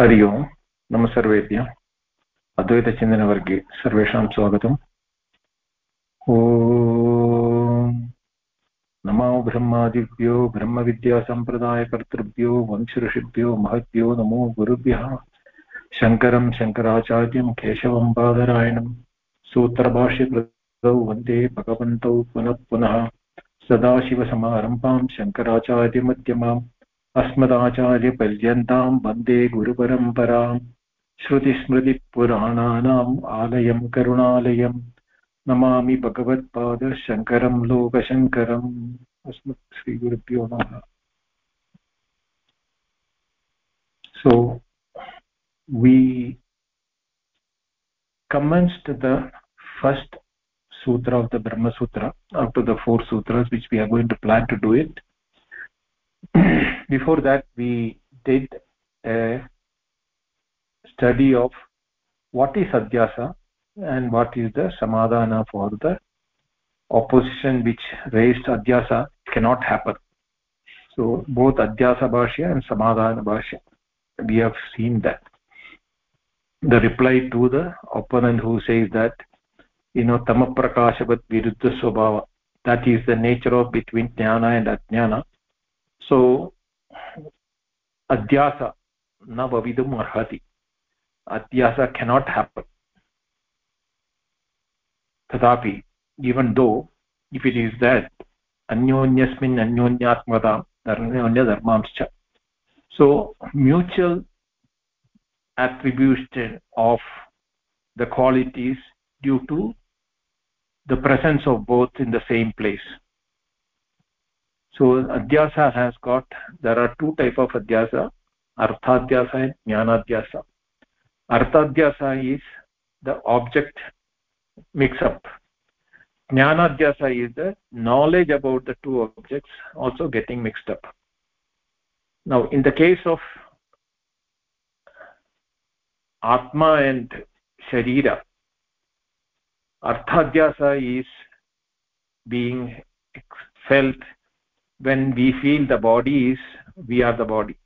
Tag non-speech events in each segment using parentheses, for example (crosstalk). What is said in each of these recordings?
हरि ओम्। नमः सर्वेभ्यः अद्वैतचिन्तनवर्गे सर्वेषां स्वागतम्। ॐ नमो ब्रह्मादिभ्यो, ब्रह्मविद्यासम्प्रदायकर्तृभ्यो, वंशऋषिभ्यो, महद्भ्यो नमो गुरुभ्यः। शङ्करं शङ्कराचार्यं केशवं बादरायणं। सूत्रभाष्यकृतौ वंदे भगवन्तौ पुनः पुनः। सदाशिवसमारम्भां शङ्कराचार्यमध्यमाम्। अस्मदाचार्यपर्यन्तां वंदे गुरुपरम्पराम् श्रुतिस्मृतिपुराणानाम् आलयं करुणालयं नमामि भगवत्पादशङ्करं लोकशङ्करम् अस्मत् श्रीगुरुभ्यो नमः commenced the first sutra of the brahma sutra out of the four sutras which we are going to plan to do it (coughs) before that we did a study of what is adhyasa and what is the samadhana for the opposition which raised adhyasa cannot happen. So both adhyasa bhashya and samadhana bhashya we have seen that. The reply to the opponent who says that you know tamaprakashavat viruddha swabhava that is the nature of between jnana and ajnana so adhyasa na vavidum arhati. Adhyasa cannot happen. Tatapi even though if it is that anyonyasmin anyonyatmata anyonya dharmamscha so mutual attribution of the qualities due to the presence of both in the same place so adhyasa has got there are two type of adhyasa arthadhyasa and jnanadhyasa arthadhyasa is the object mix up jnanadhyasa is the knowledge about the two objects also getting mixed up now in the case of atma and sharira arthadhyasa is being felt when we feel the body is we are the body.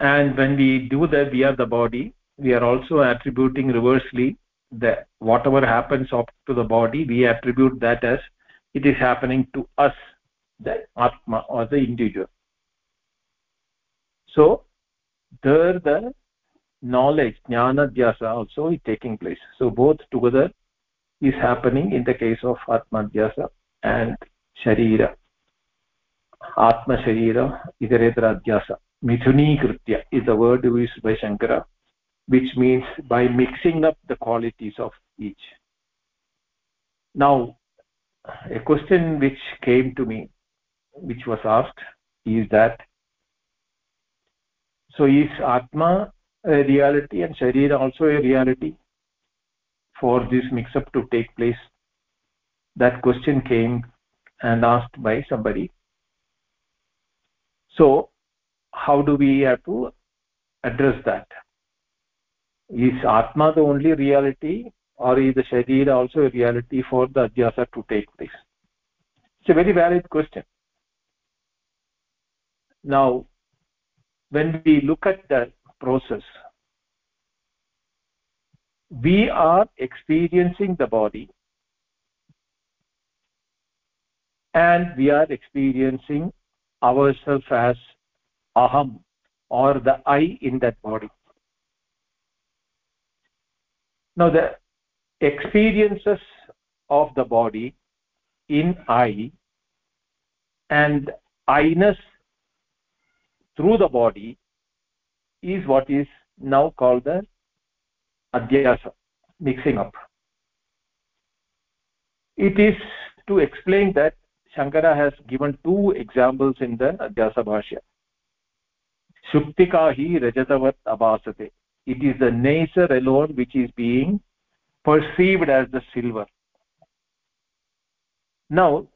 And when we do that we are the body we are also attributing reversely that whatever happens up to the body we attribute that as it is happening to us the atma or the individual. So there the knowledge jnana dhyasa also is taking place. So both together is happening in the case of atma dhyasa and atma sharira itaretara dhyasa mithunīkritya is the word used by shankara which means by mixing up the qualities of each. Now a question which came to me which was asked is that so is atma a reality and sharira also a reality for this mix up to take place? That question came and asked by somebody. So how do we have to address that? Is atma the only reality or is the sharira also a reality for the adhyasa to take place? It's a very valid question. Now when we look at the process we are experiencing the body and we are experiencing ourselves as aham or the i in that body. Now the experiences of the body in i and i-ness through the body is what is now called the adhyasa mixing up. It is to explain that shankara has given two examples in the adhyasa bhashya. Shuktika hi rajatavat abhasate. It is the nature alone which is being perceived as the silver. Now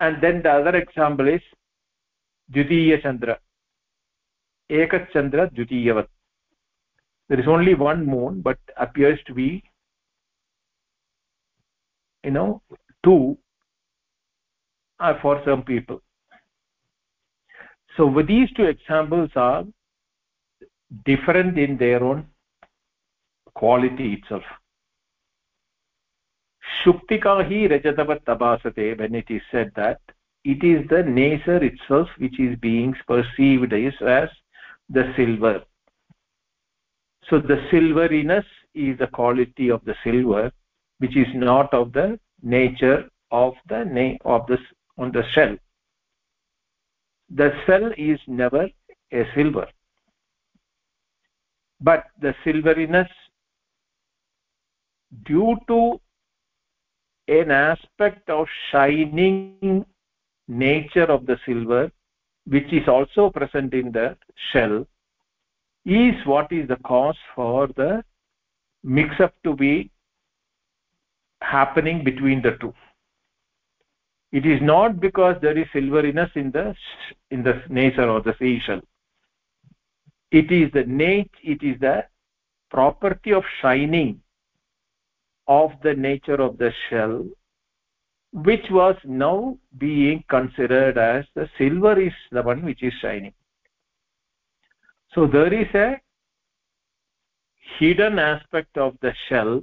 and then the other example is dvitiya chandra. Ekat chandra dvitiyavat there is only one moon but appears to be you know two for some people. So these two examples are different in their own quality itself. Shuktika hi rajatavat tabasate when it is said that it is the nature itself which is being perceived as, as the silver. So the silveriness is the quality of the silver which is not of the nature of the name of this on the shell the shell is never a silver. But the silveriness due to an aspect of shining nature of the silver which is also present in the shell is what is the cause for the mix up to be happening between the two it is not because there is silveriness in the in the nature or the seashell it is the nature it is the property of shining of the nature of the shell which was now being considered as the silver is the one which is shining. So there is a hidden aspect of the shell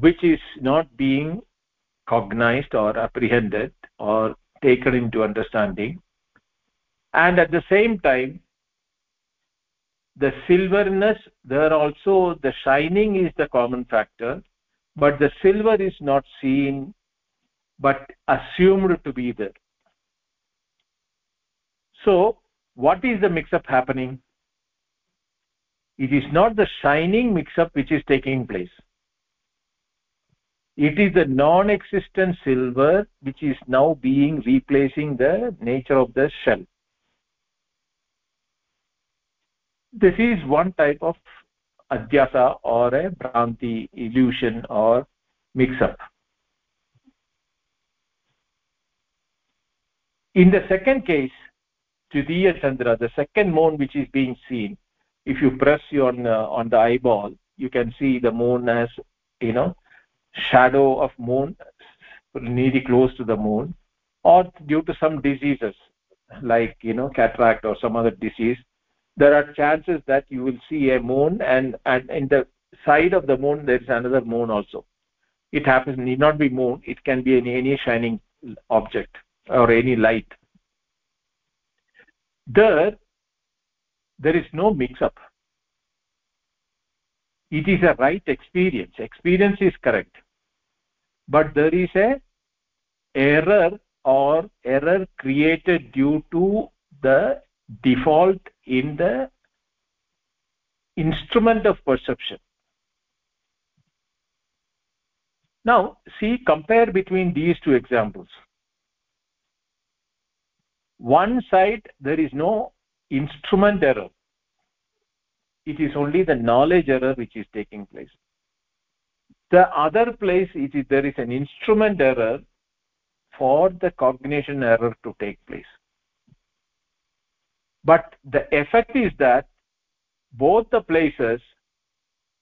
which is not being cognized or apprehended or taken into understanding. And at the same time the silverness there also the shining is the common factor but the silver is not seen but assumed to be there. So what is the mix up happening? It is not the shining mix up which is taking place it is the non existent silver which is now being replacing the nature of the shell. This is one type of adhyasa or a bhranti illusion or mix up in the second case Dvitiya Chandra, the second moon which is being seen, if you press on uh, on the eyeball, you can see the moon as you know shadow of moon nearly close to the moon, or due to some diseases like you know cataract or some other disease, there are chances that you will see a moon and and in the side of the moon there is another moon also. It happens need not be moon; it can be any any shining object or any light there there is no mix up it is a right experience. Experience is correct. But there is a error or error created due to the default in the instrument of perception. Now see compare between these two examples. One side there is no instrument error it is only the knowledge error which is taking place. The other place it is there is an instrument error for the cognition error to take place. But the effect is that both the places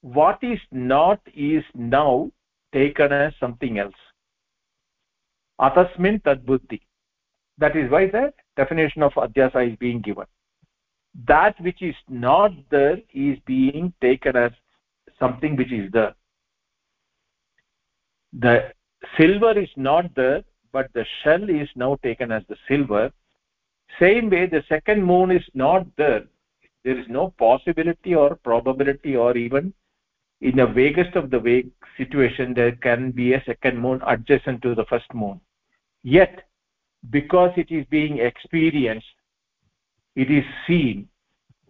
what is not is now taken as something else. Atasmin tad buddhi that is why the definition of adhyasa is being given that which is not there is being taken as something which is there. The silver is not there but the shell is now taken as the silver. Same way the second moon is not there. There is no possibility or probability or even in the vaguest of the vague situation there can be a second moon adjacent to the first moon. Yet because it is being experienced it is seen.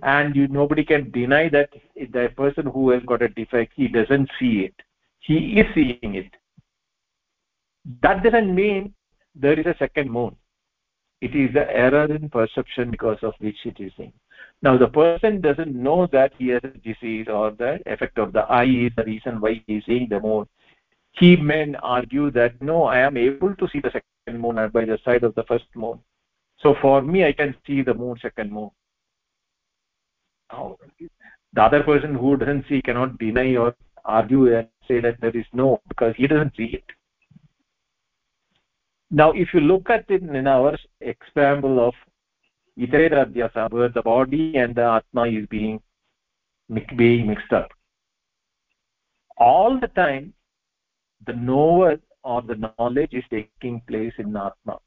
And you nobody can deny that the person who has got a defect he doesn't see it. He is seeing it. That doesn't mean there is a second moon. It is the error in perception because of which it is seen. Now the person doesn't know that he has a disease or the effect of the eye is the reason why he is seeing the moon. He may argue that no i am able to see the second moon by the side of the first moon so for me i can see the moon second moon. The other person who doesn't see cannot deny or argue and say that there is no because he doesn't see it. Now if you look at it in our example of Itaretara Adhyasa where the body and the Atma is being being mixed up. All the time the knower or the knowledge is taking place in atma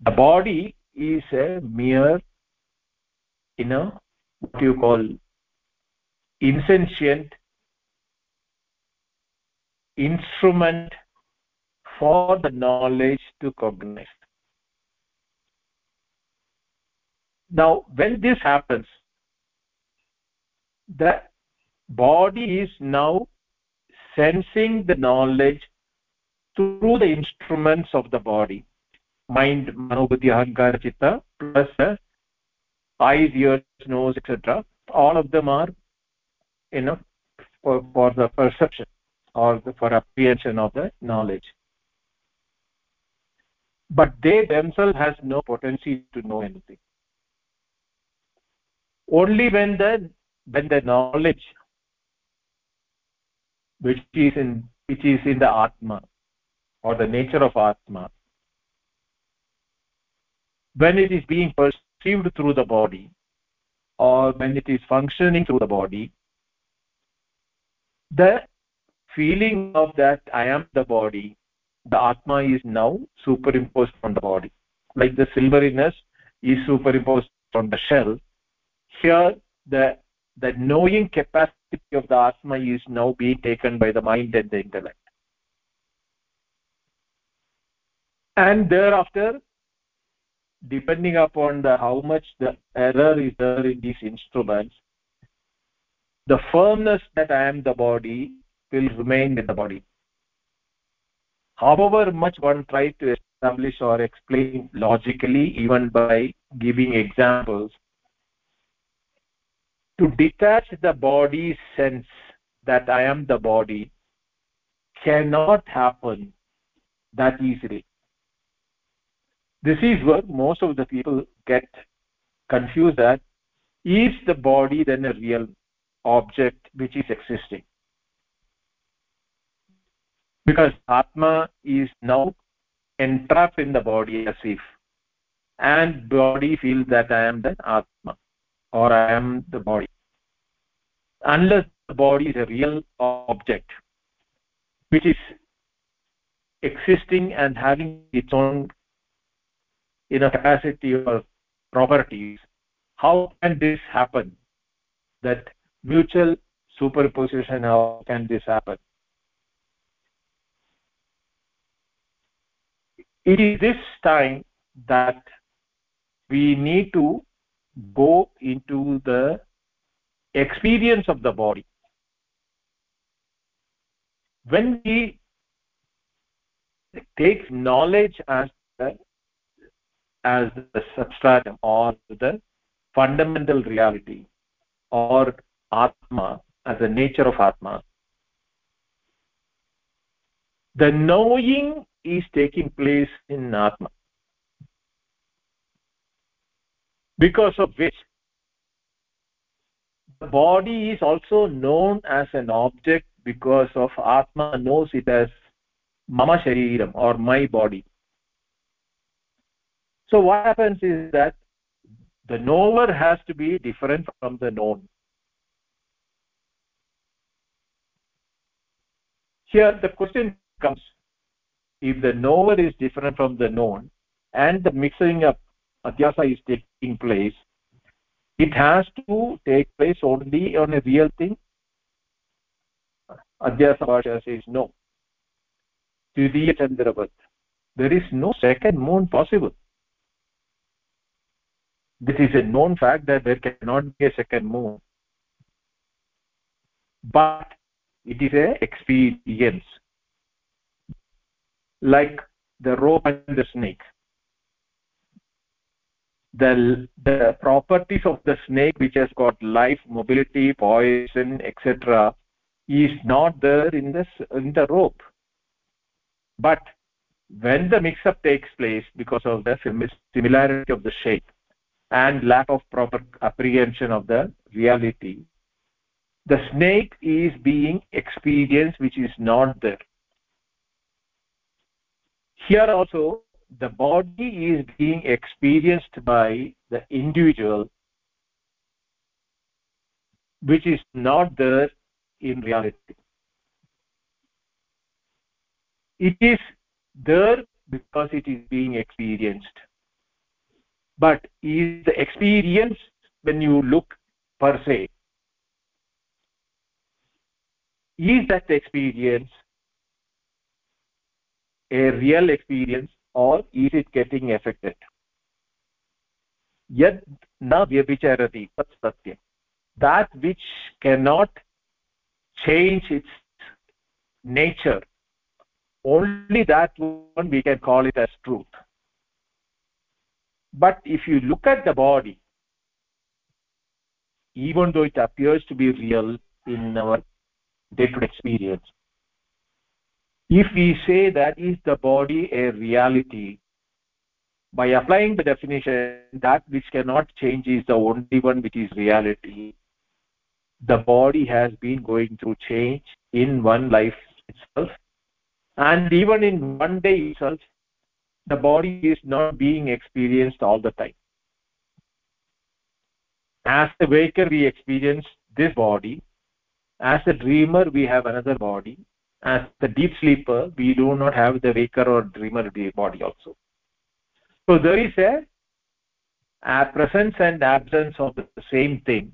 the body is a mere you know what you call insentient instrument for the knowledge to cognize. Now when this happens the body is now sensing the knowledge through the instruments of the body mind manobuddhi ahankara chitta plus the eyes ears nose etc all of them are you know for, for the perception or the, for apprehension of the knowledge. But they themselves has no potency to know anything. Only when the when the knowledge which is in which is in the atma or the nature of atma when it is being perceived through the body or when it is functioning through the body the feeling of that i am the body the atma is now superimposed on the body. Like the silveriness is superimposed on the shell. Here the the knowing capacity of the atma is now being taken by the mind and the intellect. And thereafter depending upon the how much the error is there in these instruments the firmness that i am the body will remain in the body. However much one tries to establish or explain logically even by giving examples to detach the body sense that i am the body cannot happen that easily this is where most of the people get confused that is the body then a real object which is existing? Because atma is now entrapped in the body as if and body feels that i am the atma or i am the body. Unless the body is a real object which is existing and having its own you know capacity or properties how can this happen? That mutual superposition how can this happen? It is this time that we need to go into the experience of the body. When we take knowledge as as the substratum or the fundamental reality or atma as the nature of atma. The knowing is taking place in atma. Because of which the body is also known as an object because of atma knows it as mama shariram or my body so what happens is that the knower has to be different from the known here the question comes if the knower is different from the known and the mixing up adhyasa is taking place it has to take place only on a real thing adhyasa bhasha says no Dvitiya Chandravat. There is no second moon possible. This is a known fact that there cannot be a second moon. But it is a experience. Like the rope and the snake the the properties of the snake which has got life mobility poison etc is not there in this in the rope but when the mix up takes place because of the similarity of the shape and lack of proper apprehension of the reality. The snake is being experienced which is not there. Here also the body is being experienced by the individual which is not there in reality. It is there because it is being experienced but is the experience when you look per se is that experience a real experience or is it getting affected? Yet na vyabhicharati tat that which cannot change its nature only that one we can call it as truth but if you look at the body even though it appears to be real in our day-to-day experience if we say that is the body a reality by applying the definition that which cannot change is the only one which is reality the body has been going through change in one life itself. And even in one day itself the body is not being experienced all the time. As the waker we experience this body. As a dreamer we have another body. As the deep sleeper we do not have the waker or dreamer body also. So there is a, a presence and absence of the same thing.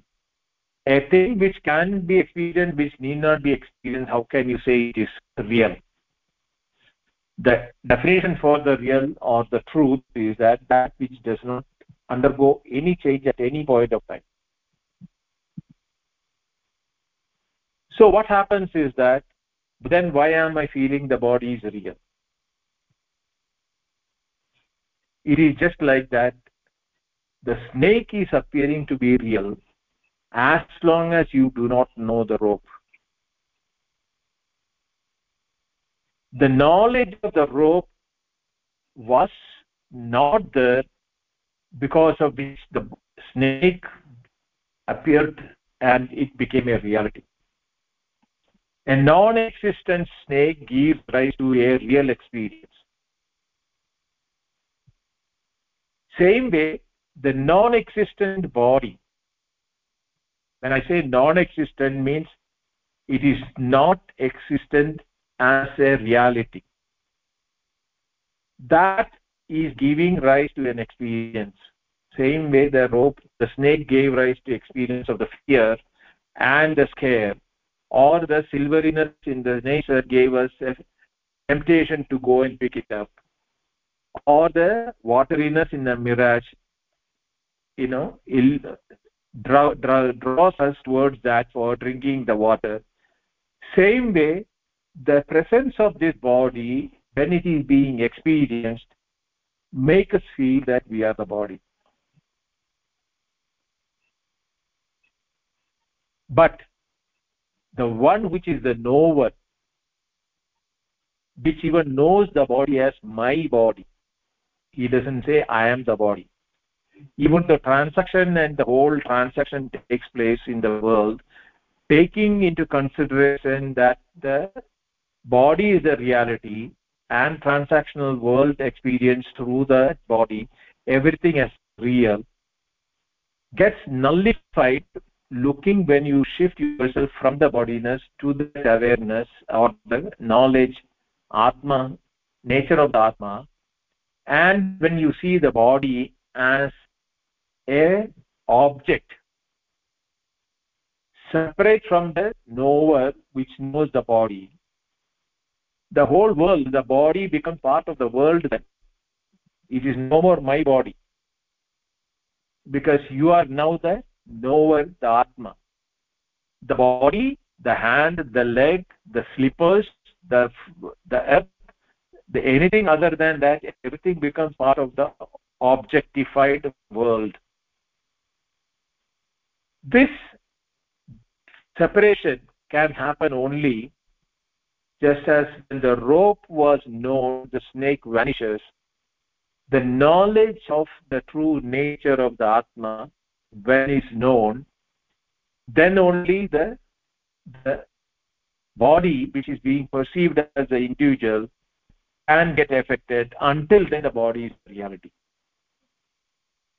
A thing which can be experienced which need not be experienced how can you say it is real the definition for the real or the truth is that that which does not undergo any change at any point of time. So what happens is that then why am i feeling the body is real? It is just like that the snake is appearing to be real as long as you do not know the rope the knowledge of the rope was not there because of which the snake appeared and it became a reality. A non-existent snake gives rise to a real experience. Same way the non-existent body when i say non-existent means it is not existent as a reality. That is giving rise to an experience. Same way the rope the snake gave rise to experience of the fear and the scare. Or the silveriness in the nature gave us a temptation to go and pick it up. Or the wateriness in the mirage you know draw, draw, draws us towards that for drinking the water. Same way the presence of this body when it is being experienced make us feel that we are the body. But the one which is the knower which even knows the body as my body he doesn't say i am the body. Even the transaction and the whole transaction takes place in the world taking into consideration that the body is a reality and transactional world experience through the body everything as real gets nullified looking when you shift yourself from the bodiness to the awareness or the knowledge atma nature of the atma. And when you see the body as a object separate from the knower which knows the body the whole world the body becomes part of the world then. It is no more my body. Because you are now the knower the atma. The body the hand the leg the slippers the the earth the anything other than that everything becomes part of the objectified world. This separation can happen only just as when the rope was known the snake vanishes the knowledge of the true nature of the atma when is known then only the, the body which is being perceived as the individual can get affected until then the body is reality.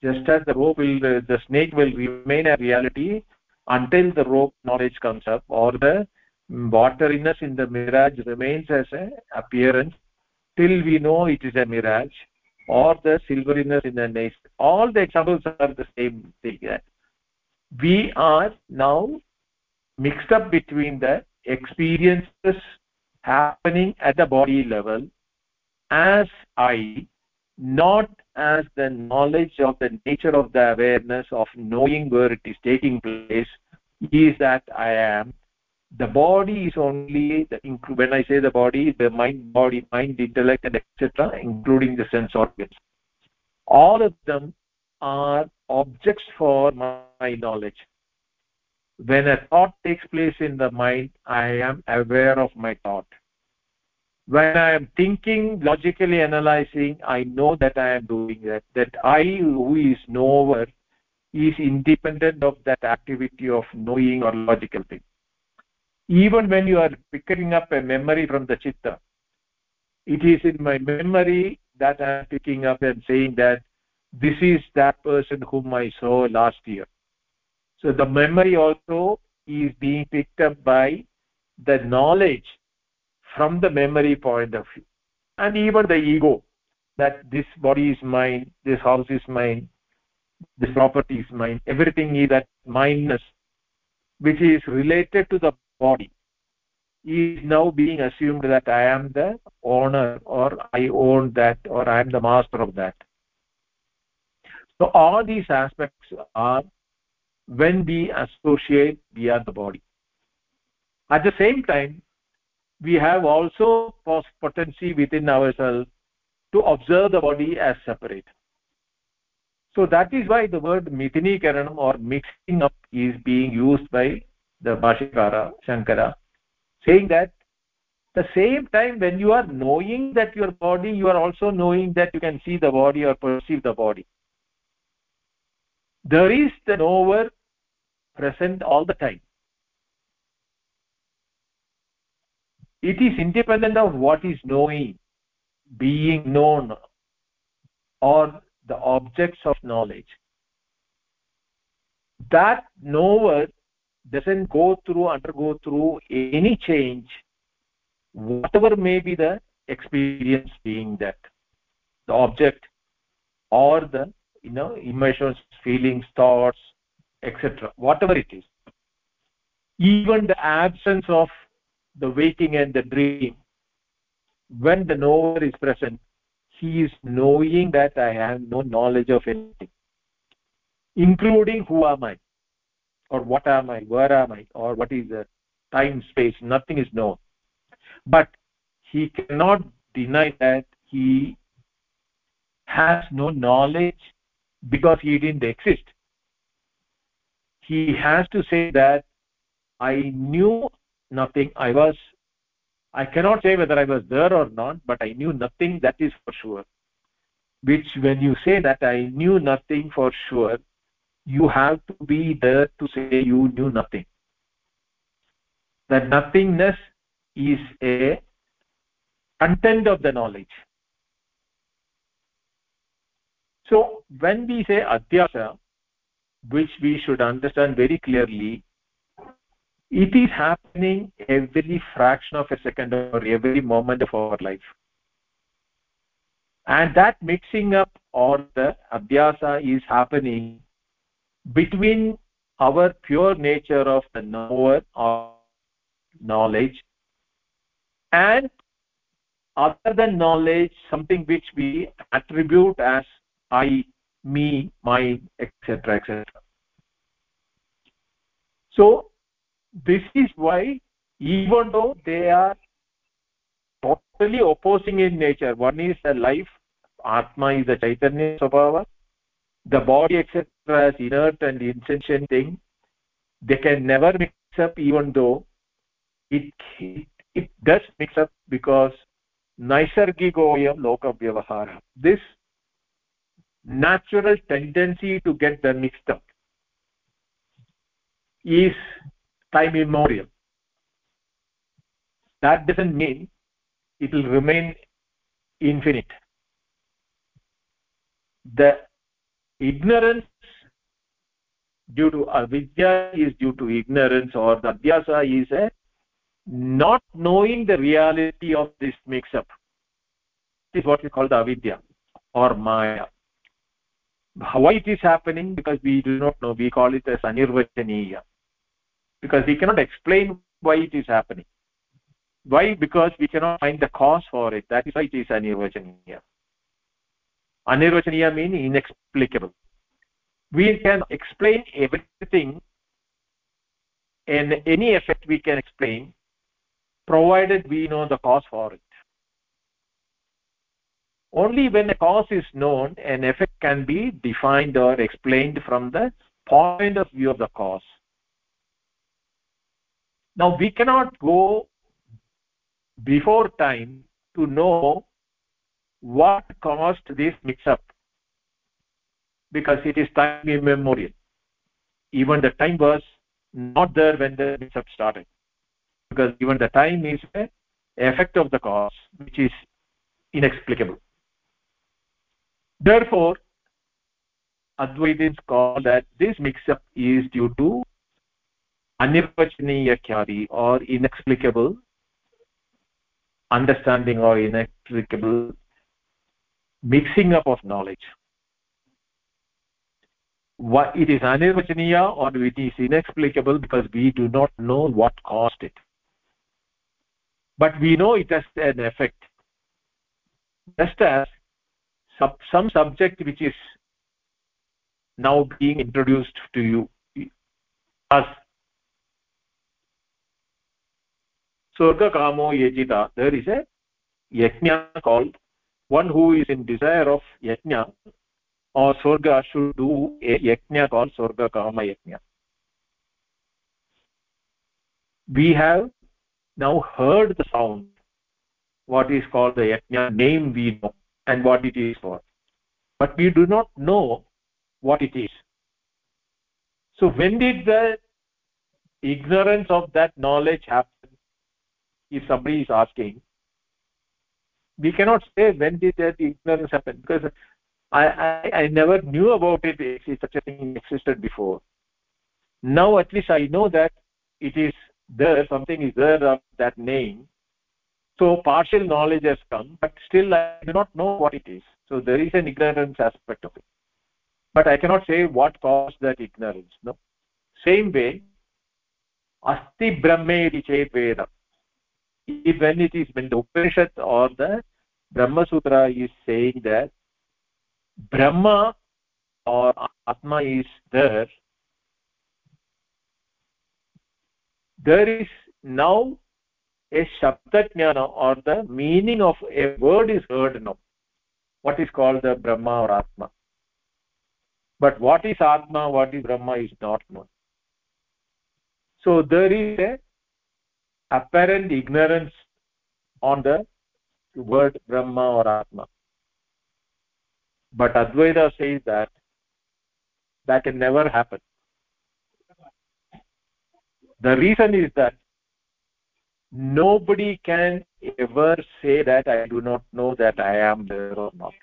Just as the rope will the snake will remain a reality until the rope knowledge comes up or the wateriness in the mirage remains as an appearance till we know it is a mirage or the silveriness in the nest all the examples are the same thing. We are now mixed up between the experiences happening at the body level as i not as the knowledge of the nature of the awareness of knowing where it is taking place is that i am the body is only the when i say the body the mind body mind intellect and etc including the sense organs. All of them are objects for my knowledge. When a thought takes place in the mind i am aware of my thought. When i am thinking logically analyzing i know that i am doing that that i who is knower is independent of that activity of knowing or logical thing even when you are picking up a memory from the chitta it is in my memory that i am picking up and saying that this is that person whom i saw last year. So the memory also is being picked up by the knowledge from the memory point of view. And even the ego that this body is mine this house is mine this property is mine everything is that mineness which is related to the body is now being assumed that i am the owner or i own that or i am the master of that. So all these aspects are when we associate we are the body. At the same time we have also potency within ourselves to observe the body as separate. So that is why the word karanam or mixing up is being used by the bhashyakara shankara saying that the same time when you are knowing that your body you are also knowing that you can see the body or perceive the body. There is the knower present all the time. It is independent of what is knowing being known or the objects of knowledge. That knower doesn't go through undergo through any change whatever may be the experience being that the object or the you know emotions feelings thoughts etc whatever it is. Even the absence of the waking and the dream when the knower is present he is knowing that i have no knowledge of anything including who am i or what am i where am i or what is the time space nothing is known. But he cannot deny that he has no knowledge because he didn't exist. He has to say that i knew nothing. I was i cannot say whether i was there or not but i knew nothing that is for sure. Which when you say that i knew nothing for sure you have to be there to say you knew nothing. That nothingness is a content of the knowledge. So when we say adhyasa which we should understand very clearly it is happening every fraction of a second or every moment of our life. And that mixing up or the adhyasa is happening between our pure nature of the knower or knowledge and other than knowledge something which we attribute as i me my etc etc so this is why even though they are totally opposing in nature one is the life atma is the chaitanya swabhava the body etc as inert and insentient thing they can never mix up even though it it, it does mix up because naisargikoyam lokavyavahara this natural tendency to get them mixed up is time immemorial. That doesn't mean it will remain infinite. The ignorance due to avidya is due to ignorance or the adhyasa is a not knowing the reality of this mix up this is what we call the avidya or maya. Why it is happening? Because we do not know. We call it as anirvachaniya because we cannot explain why it is happening. Why? Because we cannot find the cause for it. That is why it is anirvachaniya anirvachaniya means inexplicable. We can explain everything and any effect we can explain provided we know the cause for it. Only when a cause is known an effect can be defined or explained from the point of view of the cause. Now we cannot go before time to know what caused this mix up because it is time immemorial. Even the time was not there when the mix up started. Because even the time is the effect of the cause which is inexplicable. Therefore advaitins call that this mix up is due to anirvachaniya khyati or inexplicable understanding or inexplicable mixing up of knowledge. What it is anirvachaniya or it is inexplicable because we do not know what caused it. But we know it has an effect. Just as sub some subject which is now being introduced to you as svarga kamo yajeta there is a yajna called one who is in desire of yajna or svarga should do a yajna called svarga kama yajna we have now heard the sound what is called the yajna name we know and what it is for. But we do not know what it is. So when did the ignorance of that knowledge happen if somebody is asking we cannot say when did that ignorance happen because I, I, I never knew about it such a thing existed before. Now at least i know that it is there something is there of that name. So partial knowledge has come but still i do not know what it is. So there is an ignorance aspect of it. But i cannot say what caused that ignorance no. Same way asti brahme iti chet veda when it is when the upanishad or the brahma sutra is saying that brahma or atma is there. There is now a shabda or the meaning of a word is heard now. What is called the brahma or atma. But what is atma what is brahma is not known. So there is a apparent ignorance on the word brahma or atma. But advaita says that that can never happen. The reason is that nobody can ever say that i do not know that i am there or not.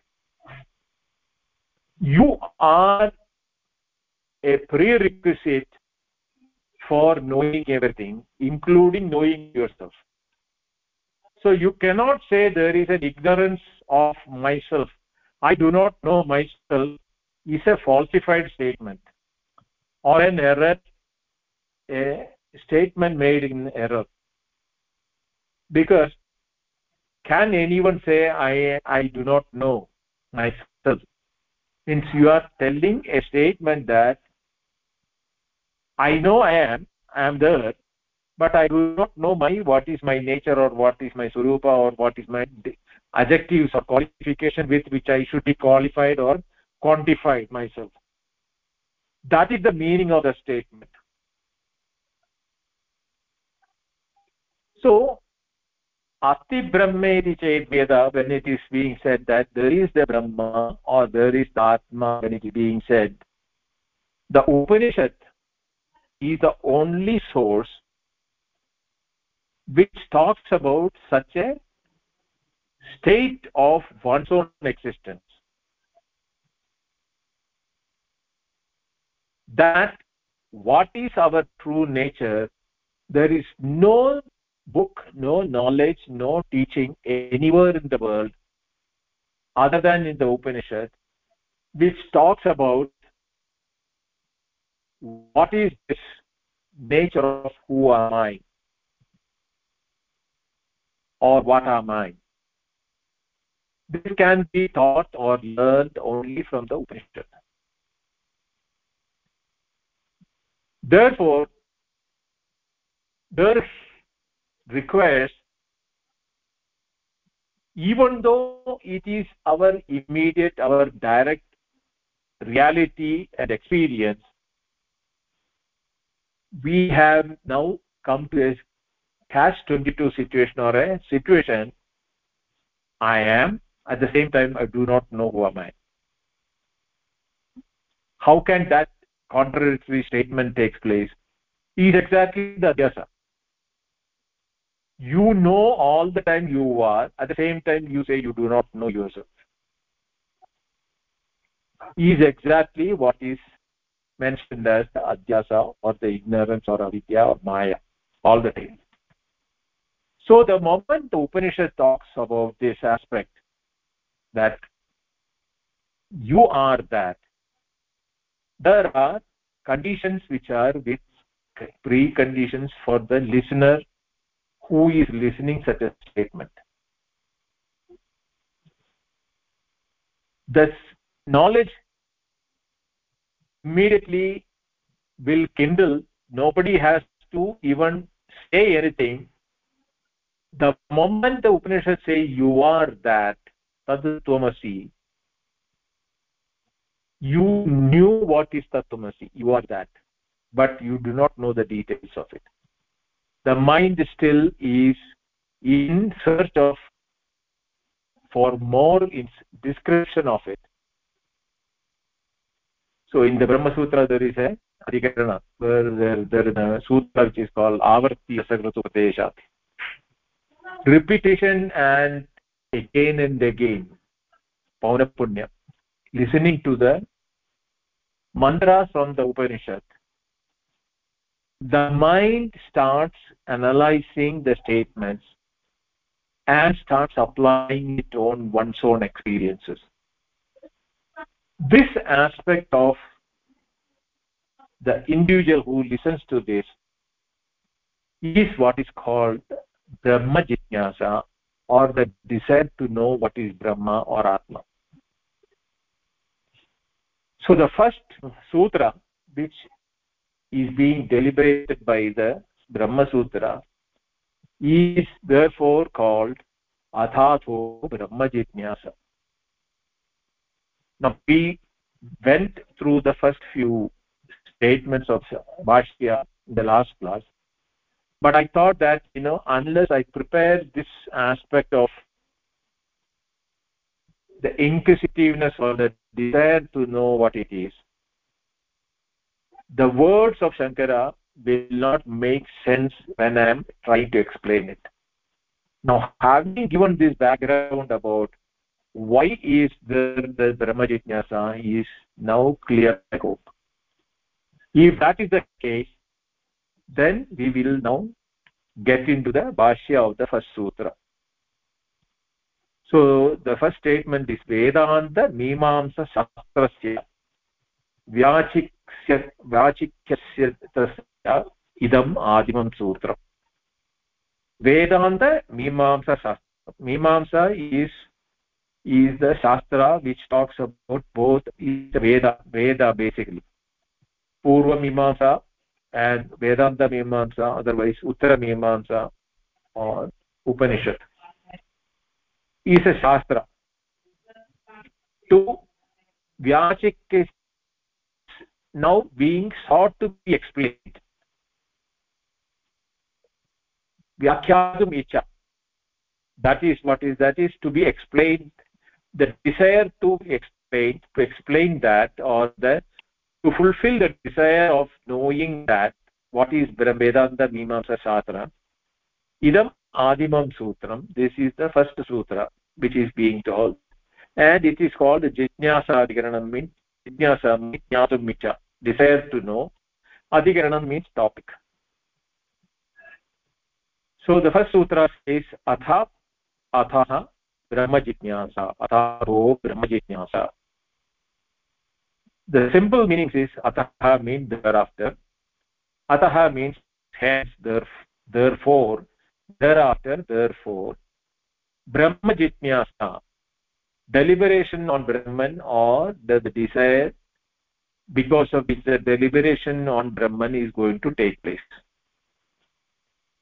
You are a prerequisite for knowing everything including knowing yourself. So you cannot say there is an ignorance of myself. I do not know myself is a falsified statement or an error a statement made in error. Because can anyone say i i do not know myself since you are telling a statement that i know i am i am there but i do not know my what is my nature or what is my svarupa or what is my adjectives or qualification with which i should be qualified or quantified myself. That is the meaning of the statement. So asti brahma iti veda when it is being said that there is the brahma or there is the atma when it is being said. The upanishad is the only source which talks about such a state of one's own existence. That what is our true nature there is no book no knowledge no teaching anywhere in the world other than in the upanishad which talks about what is this nature of who am i? Or what am i? This can be taught or learned only from the upanishad. Therefore there requires even though it is our immediate our direct reality and experience we have now come to a catch 22 situation or a situation. I am at the same time i do not know who am i. How can that contradictory statement takes place? Is exactly the adhyasa you know all the time you are at the same time you say you do not know yourself. Is exactly what is mentioned as the adhyasa or the ignorance or avidya or maya all the time so the moment the upanishad talks about this aspect that you are that there are conditions which are with preconditions for the listener who is listening such a statement. This knowledge immediately will kindle. Nobody has to even say anything. The moment the upanishad say you are that tad tvamasi you knew what is tatvamasi you are that but you do not know the details of it. The mind still is in search of for more description of it so in the brahma sutra there is a adhikarana where there, there is a sutra which is called avrittir asakridupadeshat repetition and again and again paunapunya listening to the mantras from the upanishad. The mind starts analyzing the statements and starts applying it on one's own experiences this aspect of the individual who listens to this is what is called brahma jijnasa or the desire to know what is brahma or atma. So the first sutra which is being deliberated by the brahma sutra is therefore called athato brahma jijnasa now we went through the first few statements of bhashya in the last class but i thought that you know unless i prepare this aspect of the inquisitiveness or the desire to know what it is the words of shankara will not make sense when i am trying to explain it. Now having given this background about why is the, the brahma jijnasa is now clear i hope if that is the case then we will now get into the bhashya of the first sutra so the first statement is vedanta mimamsa shastrasya व्याचिक्स्य व्याचिक्यस्य तस्य इदम् आदिमं सूत्रम् vedanta mimamsa shastra mimamsa is is the shastra which talks about both is veda veda basically. Purva mimamsa and vedanta mimamsa otherwise uttara mimamsa or upanishad is a shastra. To vyachik now being sought to be explained. Vyakhyadum icha. That is what is that is to be explained the desire to explain to explain that or the to fulfill the desire of knowing that what is vedanta mimamsa shastra idam adimam sutram this is the first sutra which is being told and it is called jitnyasa adhikaranam means jitnyasa means jnatum icha desire to know. Adhikaranam means topic. So the first sutra says atha atha brahma jitnyasa atha ho brahma jitnyasa the simple meanings is atah means thereafter. atah means hence therefore. Thereafter therefore. Brahma jitnyasa deliberation on brahman or the, the desire. Because of which the deliberation on brahman is going to take place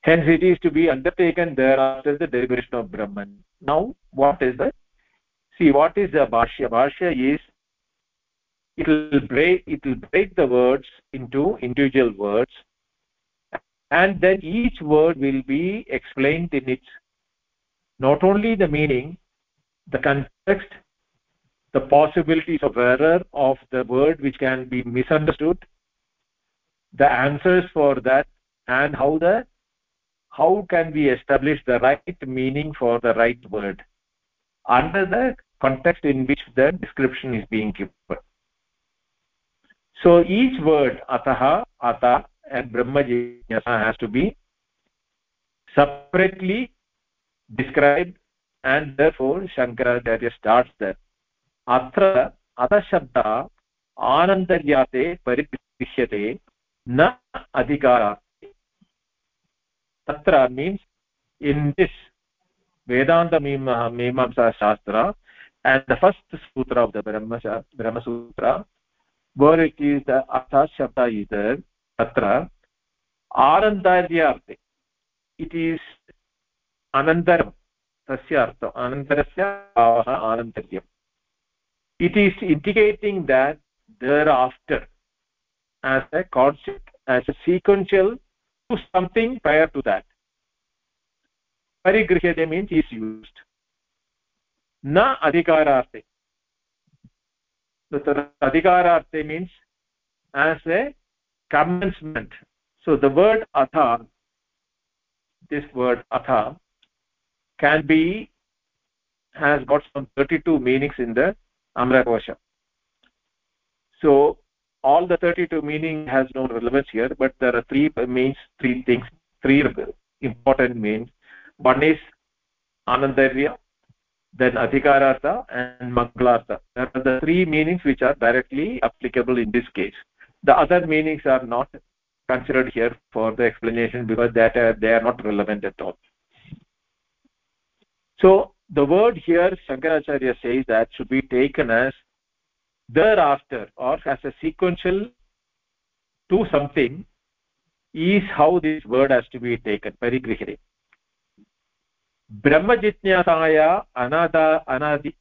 hence it is to be undertaken thereafter the deliberation of brahman. Now what is that see what is the bhashya? Bhashya is it will break it will break the words into individual words and then each word will be explained in its not only the meaning the context the possibilities of error of the word which can be misunderstood the answers for that and how the how can we establish the right meaning for the right word under the context in which the description is being given so each word ataha ata and brahma jignasa has to be separately described and therefore shankaracharya starts that atra atha shabda आनन्तर्याते परिदृश्यते न अधिकारार्थे tatra means in this vedanta mimamsa shastra and the first sutra of the brahma brahma sutra where it is the artha shabda is there tatra आनन्दाद्यार्थे it is अनन्तरं तस्य अर्थम् अनन्तरस्य भावः आनन्तर्यम् it is indicating that thereafter as a concept as a sequential to something prior to that. Parigrihyate means is used. Na adhikararthe the adhikararthe means as a commencement. So the word atha this word atha can be has got some 32 meanings in the amarakosha. So all the 32 meaning has no relevance here but there are three means three things three important means one is anandarya then adhikarartha and manglartha there are the three meanings which are directly applicable in this case. The other meanings are not considered here for the explanation because that uh, they are not relevant at all. So the word here shankaracharya says that should be taken as thereafter or as a sequential to something is how this word has to be taken parigrihire brahma jitnyasaya anada anadi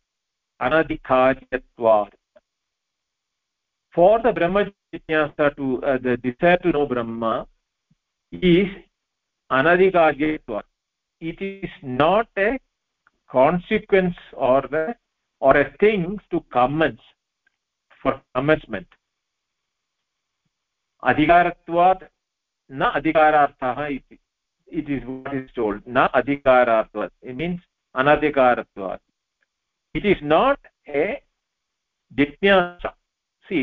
anadikaryatvad for the brahma jitnyasa to uh, the desire to know brahma is anadikaryatvad it is not a consequence or the or a thing to commence for amusement अधिकारत्वात् न अधिकारार्थः इति it is is is told न अधिकारत्वात् it means अनधिकारत्वात् it is not a जिज्ञासा सि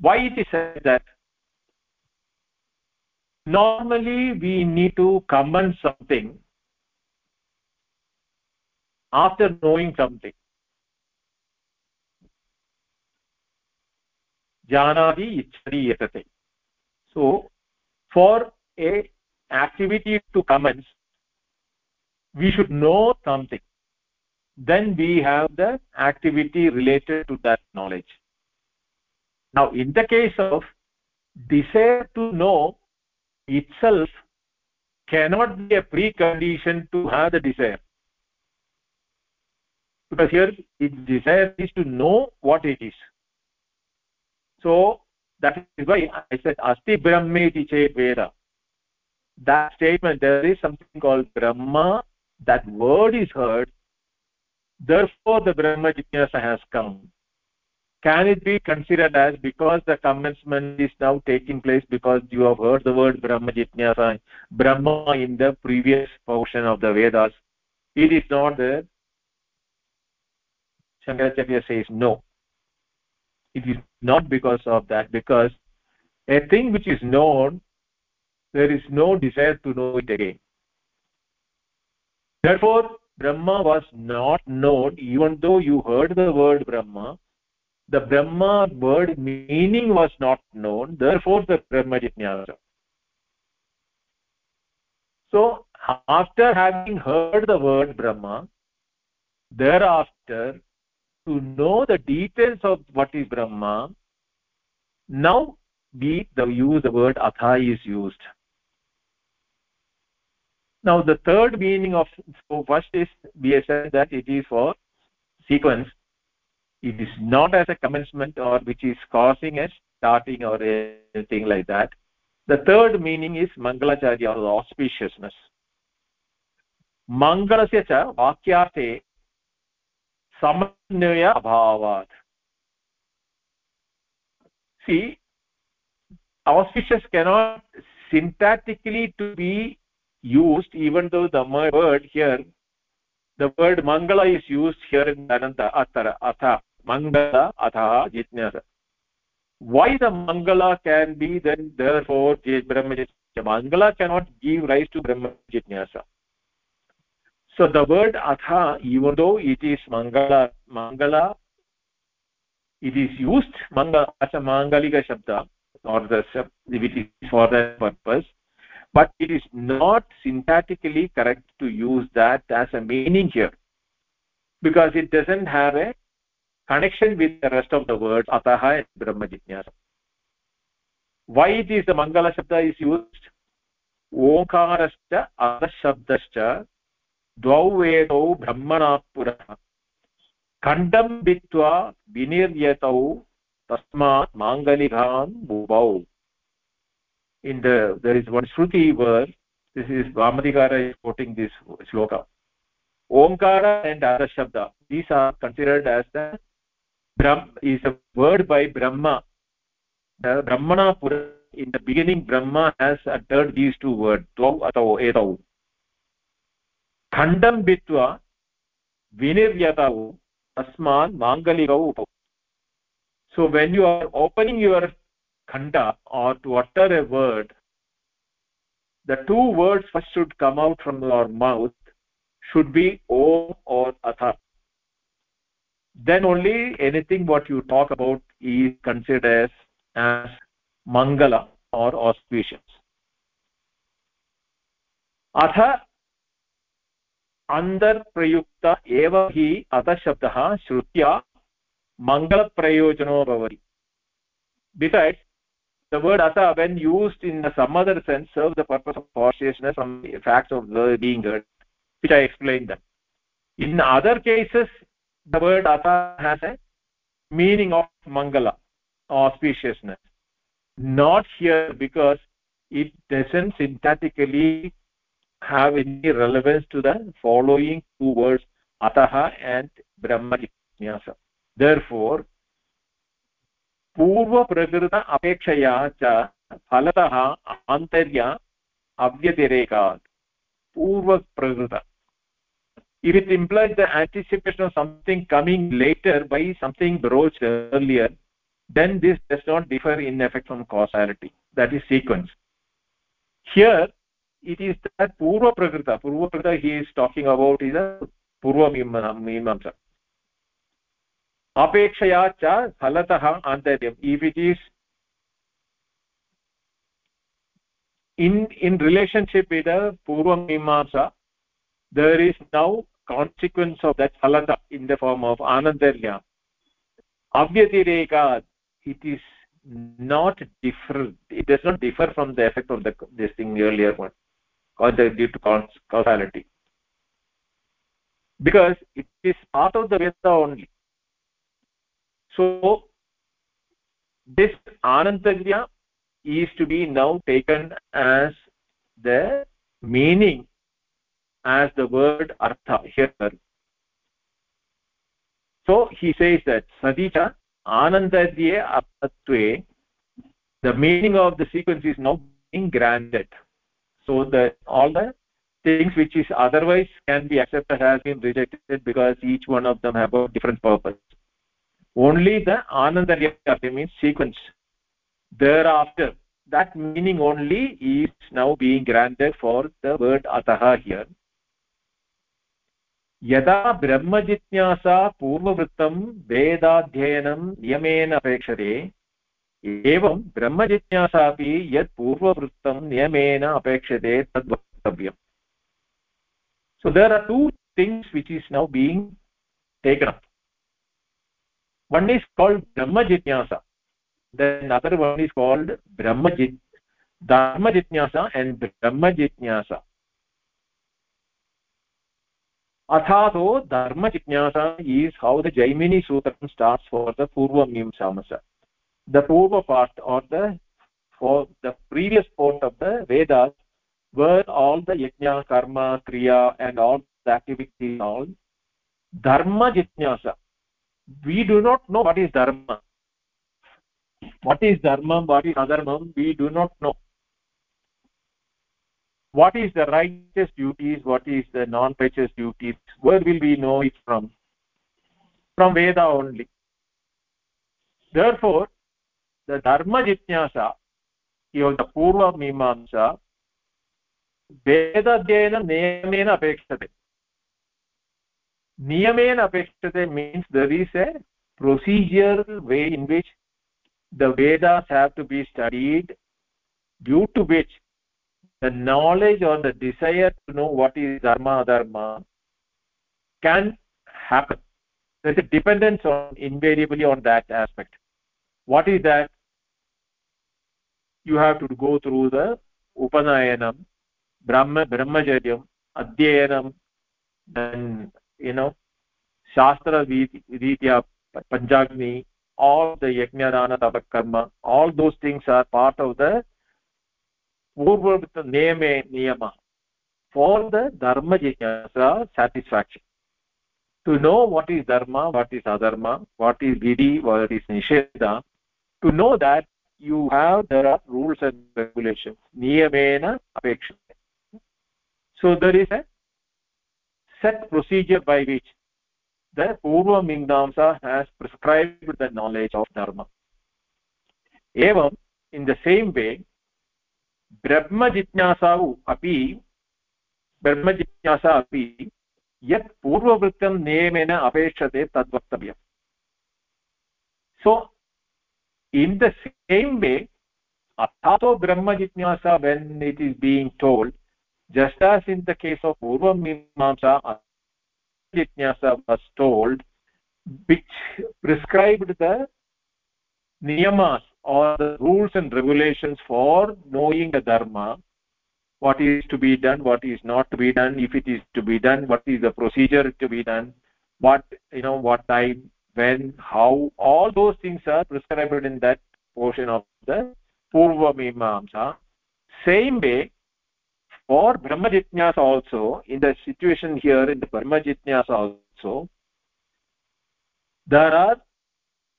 वै इति said normally we need to comment something after knowing something. Janati ichhati yetate so for a activity to commence we should know something. Then we have the activity related to that knowledge. Now in the case of desire to know itself cannot be a precondition to have the desire. Because here its desire is to know what it is so that is why i said asti brahmeti chet veda. That statement there is something called brahma. That word is heard. Therefore the brahma jitnyasa has come. Can it be considered as because the commencement is now taking place because you have heard the word brahma jitnyasa brahma in the previous portion of the vedas? It is not there. Shankaracharya says no it is not because of that because a thing which is known there is no desire to know it again. Therefore brahma was not known. Even though you heard the word brahma the brahma word meaning was not known. Therefore the brahma jnana so after having heard the word brahma thereafter to know the details of what is brahma now we the use the word atha is used. Now the third meaning of so first is we have said that it is for sequence. It is not as a commencement or which is causing a starting or anything like that. The third meaning is mangalacharya or auspiciousness. Mangalasya cha vakyarthe समन्वय अभावात् see auspicious cannot syntactically to be used even though the word here the word mangala is used here in ananta atara atha mangala atha jitnyasa why the mangala can be then therefore brahma mangala cannot give rise to brahma jitnyasa so the word atha even though it is mangala mangala it is used mangala as a mangalika shabda or the it is for that purpose but it is not syntactically correct to use that as a meaning here because it doesn't have a connection with the rest of the words ataha and brahma jnana why it is the mangala shabda is used ओङ्कारश्च अधशब्दश्च द्वौ वेदौ ब्रह्मणात् पुरः खण्डम् भित्त्वा विनिर्यतौ तस्मात् माङ्गलिकान् भुवौ। In there is one श्रुति where this is वामधिकार is quoting this shloka Omkar and अदशब्द these are considered as द्रह्म is a word by Brahma ब्रह्मणा पुर in the beginning Brahma has uttered these two word द्वौ अथौ एतौ खण्डं भित्त्वा विनिर्यतौ अस्मान् माङ्गलिकौ उपौ। So when you are opening your खण्ड are to utter a word the two words first should come out from your mouth should be Om or अथ then only anything what you talk about is considered as mangala or auspicious. Atha अन्तर्प्रयुक्त एव हि अधशब्दः श्रुत्या मङ्गलप्रयोजनो भवति besides the word asa when used in some other sense serves the purpose of cautiousness from facts of the being heard which i explained them in other cases the word asa has a meaning of mangala auspiciousness not here because it doesn't syntactically have any relevance to the following two words ataha and brahma jnasa therefore पूर्वप्रकृत अपेक्षया च फलतः आन्तर्य अव्यतिरेकात् पूर्वप्रकृत if it implies the anticipation of something coming later by something broached earlier then this does not differ in effect from causality that is sequence here it is that purva prakrita. Purva prakrita he is talking about is a purva mimamsa. Apekshaya cha halatah antaryam. If it is in in relationship with a purva mimamsa there is now consequence of that halata in the form of anantarya avyatirekat it is not different. It does not differ from the effect of the this thing earlier one due to causality. Because it is part of the veda only. So this anantarya is to be now taken as the meaning as the word artha here. So he says that sadicha anantarye arthatve the meaning of the sequence is now being granted so that all the things which is otherwise can be accepted has been rejected because each one of them have a different purpose only the anandarya means sequence thereafter that meaning only is now being granted for the word atah here यदा ब्रह्मजिज्ञासा पूर्ववृत्तं वेदाध्ययनं नियमेन अपेक्षते एवं ब्रह्मजिज्ञासापि यत् पूर्ववृत्तं नियमेन अपेक्षते तद् वक्तव्यम् which is now being taken up one is called brahma jitnyasa then another one is called brahma jit dharma jitnyasa and brahma jitnyasa athato dharma jitnyasa is how the jaimini sutram starts for the purva mimsamasa the purva part or the for the previous part of the vedas where all the yajna karma kriya and all the activities all. Dharma jitnyasa we do not know what is dharma. What is dharma what is adharma we do not know. What is the righteous duties what is the non righteous duties where will we know it from? From veda only. Therefore the purva mimamsa वेदाध्ययनं नियमेन अपेक्षते नियमेन अपेक्षते there is a procedural way in which the vedas have to be studied due to which the knowledge or the desire to know what is dharma dharma can happen there is a dependence on invariably on that aspect what is that you have to go through the upanayanam brahma brahmacharyam adhyayanam then you know shastra vidya panchagni all the yajna dana tapa karma all those things are part of the purvavita niyame niyama for the dharma jnana satisfaction. To know what is dharma what is adharma what is vidhi what is nisheda to know that you have there are rules and regulations niyamena apekshite so there is a set procedure by which the purva mingdamsa has prescribed the knowledge of dharma evam in the same way brahma jitnyasau api brahma jityasa api यत् पूर्ववृत्तं नियमेन अपेक्षते तद् वक्तव्यम् so in the same way athato brahma jitnyasa when it is being told just as in the case of purva mimamsa jitnyasa was told which prescribed the niyamas or the rules and regulations for knowing the dharma what is to be done what is not to be done if it is to be done what is the procedure to be done what you know what time when how all those things are prescribed in that portion of the purva mimamsa. Same way for brahma jitnyasa also in the situation here in the brahma jitnyasa also there are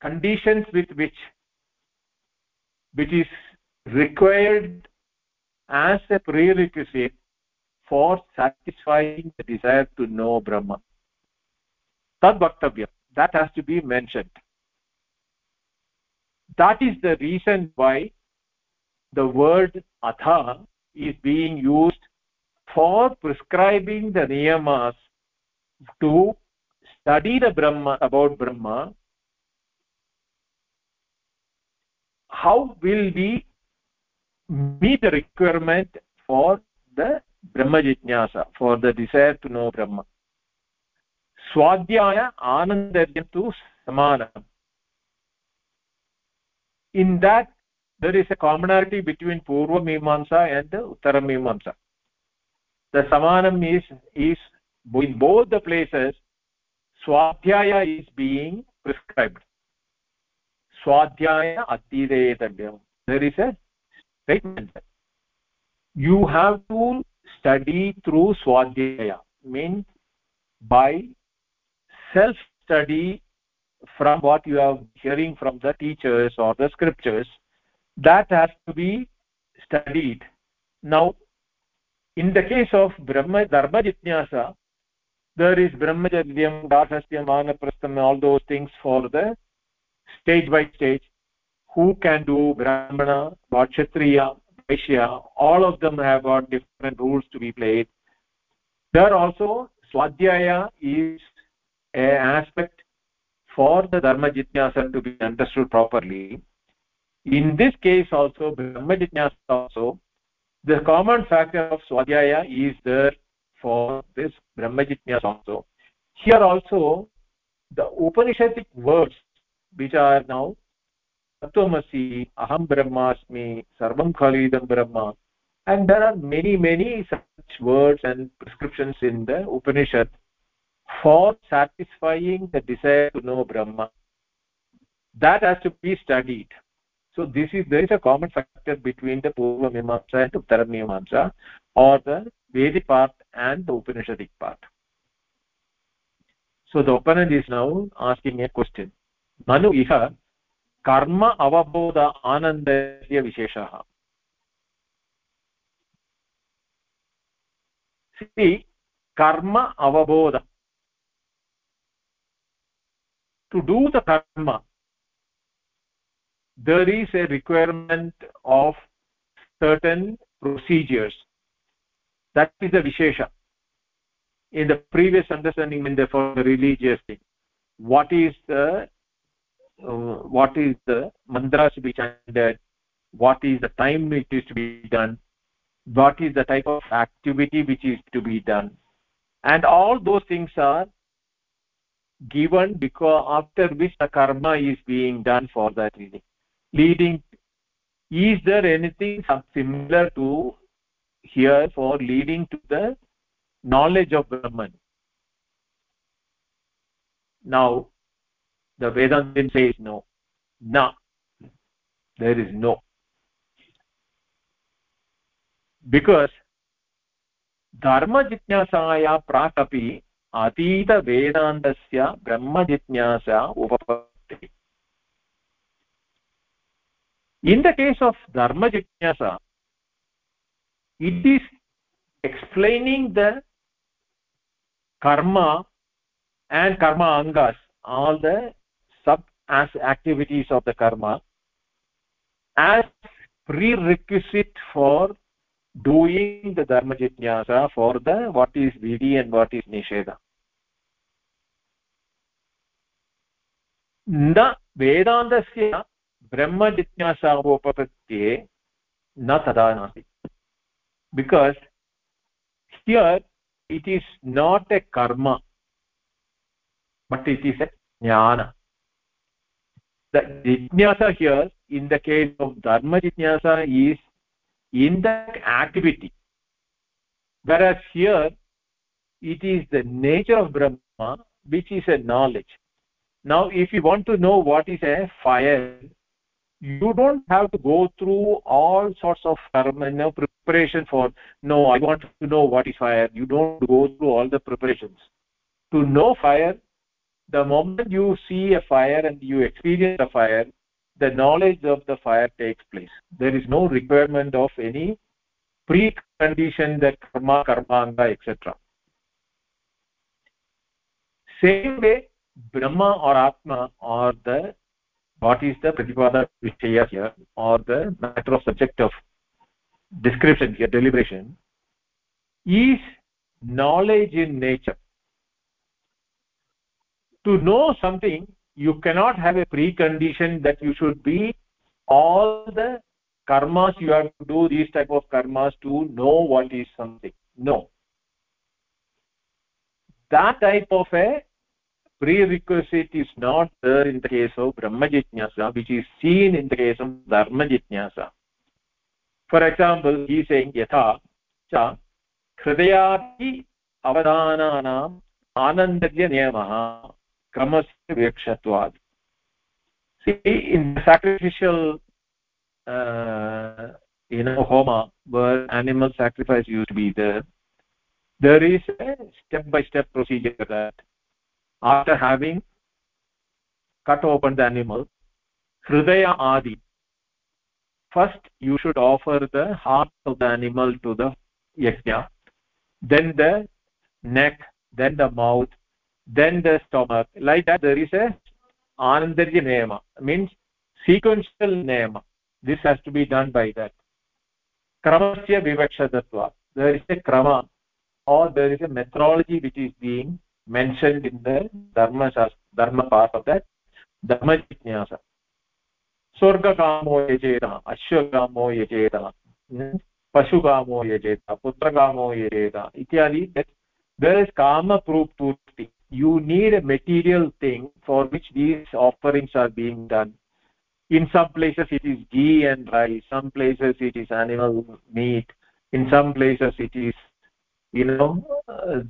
conditions with which which is required as a prerequisite for satisfying the desire to know brahma. Tad vaktavya that has to be mentioned. That is the reason why the word atha is being used for prescribing the niyamas to study the brahma about brahma. How will we meet the requirement for the brahma jitnyasa for the desire to know brahma स्वाध्याय आनन्दर्यं तु समानम् in that there is between Purva Mimamsa Purvamimamsa and Uttaramimamsa the समानम् is is in both the places स्वाध्याय is being prescribed स्वाध्याय अतिरेतव्यं there is a statement you have to study through swadhyaya, means by self study from what you are hearing from the teachers or the scriptures that has to be studied. Now in the case of brahma dharma jitnyasa there is brahmacharyam dasastyam vanaprastham all those things for the stage by stage. Who can do brahmana kshatriya vaishya all of them have got different rules to be played. There also swadhyaya is aspect for the dharma jitnyasa to be understood properly. In this case also brahma jitnyasa also the common factor of swadhyaya is there for this brahma jitnyas also. Here also the upanishadic words which are now tattvamasi aham brahmasmi sarvam khalvidam brahma and there are many many such words and prescriptions in the upanishad for satisfying the desire to know brahma that has to be studied so this is there is a common factor between the purva mimamsa and uttara mimamsa or the vedic part and the upanishadic part so the opponent is now asking a question nanu iha karma avabodha anandasya visheshah see karma avabodha to do the karma there is a requirement of certain procedures. That is the vishesha. In the previous understanding in the for the religious thing what is the uh, what is the mantra to be chanted? What is the time it is to be done? What is the type of activity which is to be done? And all those things are given because after which the karma is being done for that reading leading is there anything similar to here for leading to the knowledge of brahman? Now the vedantin says no. No there is no. Because dharma jitnyasaya pratapi अतीतवेदान्तस्य ब्रह्मजिज्ञासा उपपत्तिः in the case of dharma jignasa it is explaining the karma and karma angas all the sub as activities of the karma as prerequisite for doing the dharma jignasa for the what is vidhi and what is nisheda न वेदान्तस्य ब्रह्मजिज्ञासावोपपत्ये न तथा नास्ति because here it is not a कर्म but it is a ज्ञान the jignasa here in the case of dharma jignasa is in the activity. Whereas here it is the nature of brahma which is a knowledge. Now if you want to know what is a fire you don't have to go through all sorts of you know, preparation for no i want to know what is fire. You don't go through all the preparations. To know fire the moment you see a fire and you experience a fire the knowledge of the fire takes place. There is no requirement of any precondition that karma karmanga etc same way brahma or atma or the what is the pratipada vishaya here or the matter of subject of description here deliberation is knowledge in nature. To know something you cannot have a precondition that you should be all the karmas you have to do these type of karmas to know what is something no that type of a prerequisite is not there in the case of brahma jitnyasa which is seen in the case of dharma jitnyasa for example he is saying yatha cha hridayapi avadhananam anandagya niyamah kramasya vikshatvad see in the sacrificial uh, you know homa where animal sacrifice used to be there there is a step by step procedure that after having cut open the animal hridaya adi first you should offer the heart of the animal to the yajna then the neck then the mouth then the stomach like that there is a anandarya niyama means sequential niyama this has to be done by that kramasya vivakshatatva there is a krama or there is a methodology which is being mentioned in the dharma dharma part of that dharma jignasa स्वर्गकामो यजेत अश्वकामो यजेत पशुकामो यजेत पुत्रकामो यजेत इत्यादि there is kama proof purti you need a material thing for which these offerings are being done. In some places it is ghee and rice some places it is animal meat in some places it is you know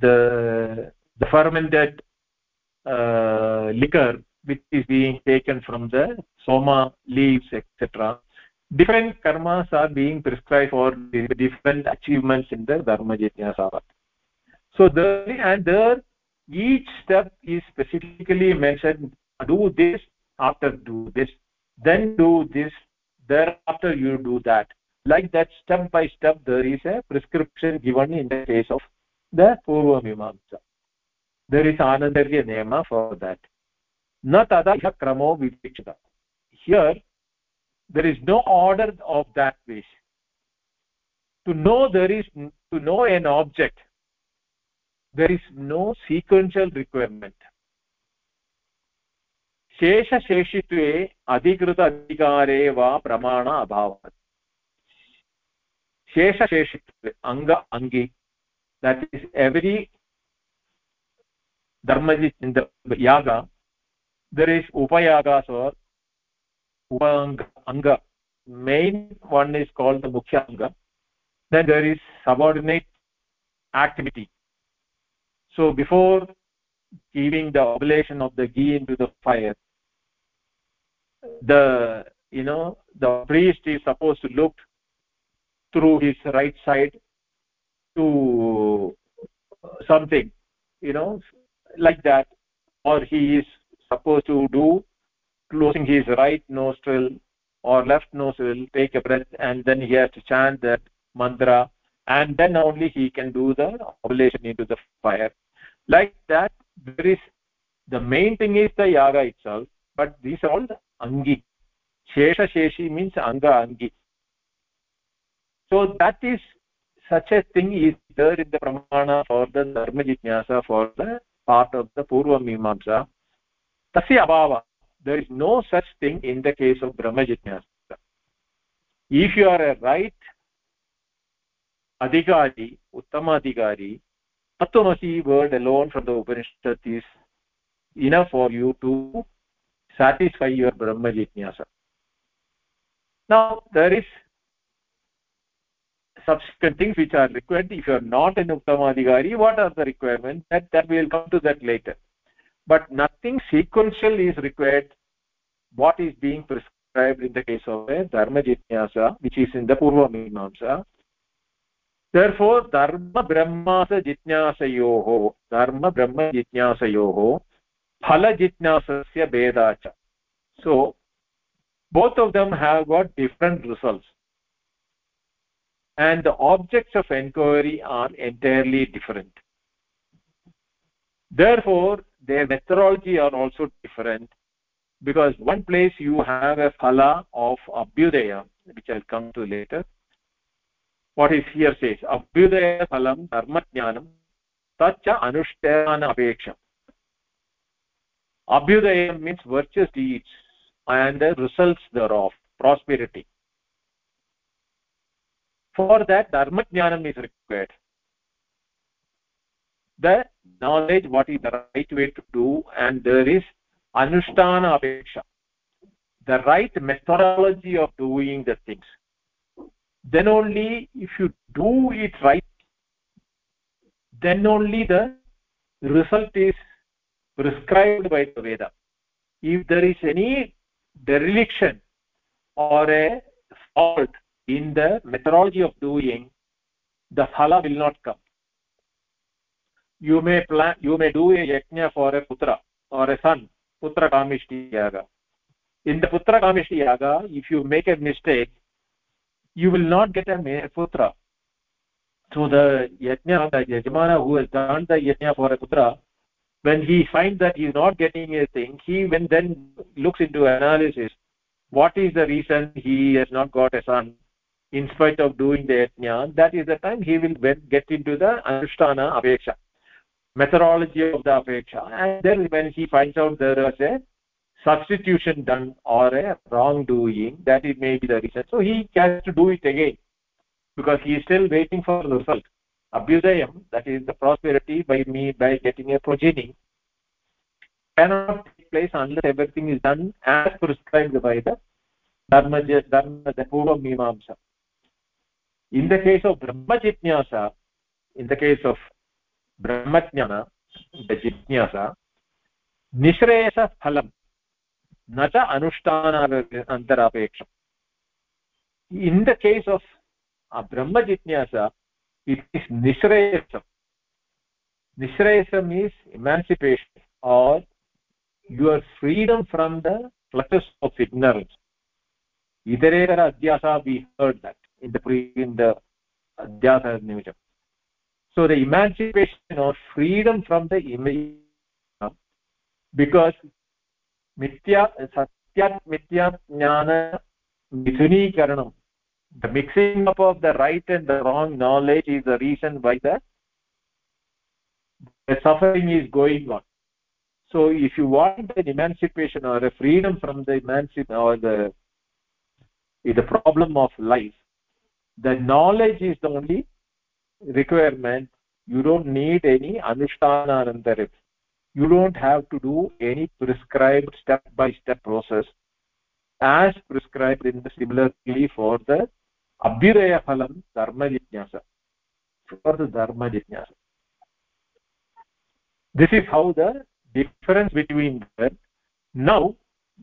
the the fermented uh, liquor which is being taken from the soma leaves etc different karmas are being prescribed for different achievements in the dharma jityasa so there and there each step is specifically mentioned do this after do this then do this thereafter you do that. Like that step by step there is a prescription given in the case of the purva mimamsa. There is anandarya niyama for that. Na tada kramo vivikshita here there is no order of that wish. To know there is to know an object there is no sequential requirement शेषशेषित्वे अधिकृत अधिकारे वा प्रमाण अभावात् शेषशेषित्वे अङ्ग अङ्गि that is every dharmaji in the yaga there is upayagas or upanga anga main one is called the mukhya anga then there is subordinate activity so before giving the oblation of the ghee into the fire the you know the priest is supposed to look through his right side to something you know like that. Or he is supposed to do closing his right nostril or left nostril take a breath and then he has to chant that mantra. And then only he can do the oblation into the fire like that there is the main thing is the yaga itself but these are all the angi. Shesha sheshi means anga angi. So that is such a thing is there in the pramana for the dharma jijnasa for the part of the purva mimamsa. Tasya abhava. There is no such thing in the case of brahma jijnasa if you are a right adhikari uttama adhikari tattvamasi word alone from the upanishad is enough for you to satisfy your brahma jitnyasa now there is subsequent things which are required. If you are not an uttamadhikari what are the requirements? That that we will come to that later. But nothing sequential is required. What is being prescribed in the case of a dharma jitnyasa which is in the purva mimamsa therefore dharma brahma brahmasa jitnyasayoho dharma brahma jitnyasayoho phala jitnyasasya bheda cha so both of them have got different results. And the objects of inquiry are entirely different. Therefore their methodology are also different because one place you have a phala of abhyudaya which i'll come to later what is here says abhyudaya phalam dharma jnanam tacha anushtana apeksha. Abhyudaya means virtuous deeds and the results thereof prosperity. For that dharma jnanam is required. The knowledge what is the right way to do and there is anushtana apeksha. The right methodology of doing the things then only if you do it right then only the result is prescribed by the veda. If there is any dereliction or a fault in the methodology of doing the phala will not come. You may plan you may do a yajna for a putra or a son putra kamishti yaga. In the putra kamishti yaga if you make a mistake you will not get a putra so the yajna the yajamana who has done the yajna for a putra when he finds that he is not getting anything he when then looks into analysis what is the reason he has not got a son in spite of doing the yajna? That is the time he will get into the anushtana apeksha methodology of the apeksha. And then when he finds out there is a substitution done or a wrongdoing that it may be the reason so he has to do it again because he is still waiting for the result abhyudayam that is the prosperity by me by getting a progeny cannot take place unless everything is done as prescribed by the dharma dharma the purva mimamsa in the case of brahma jitnyasa in the case of brahma jnana the jitnyasa nishreyasa phalam in the case of the case of ब्रह्मजिज्ञासा it is nishrayasam nishrayasam is emancipation or your freedom from the clutches of ignorance. itaretara adhyasa we heard that in the pre in the adhyasa nivijam so the emancipation or freedom from the because satya mithya jnana mithunikaranam the mixing up of the right and the wrong knowledge is the reason why the, suffering is going on. So if you want an emancipation or a freedom from the emancipation or the the problem of life the knowledge is the only requirement. You don't need any anushthananantara you don't have to do any prescribed step by step process as prescribed in the similarly for the abhyudaya phalam dharma jnana for the dharma jnana this is how the difference between them now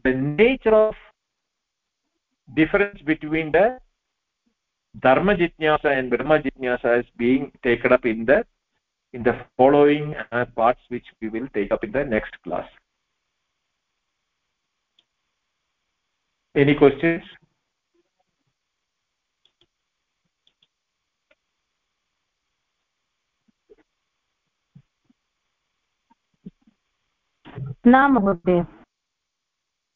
the nature of difference between the dharma jnana and brahma jnana is being taken up in the in the following uh, parts which we will take up in the next class any questions न महोदय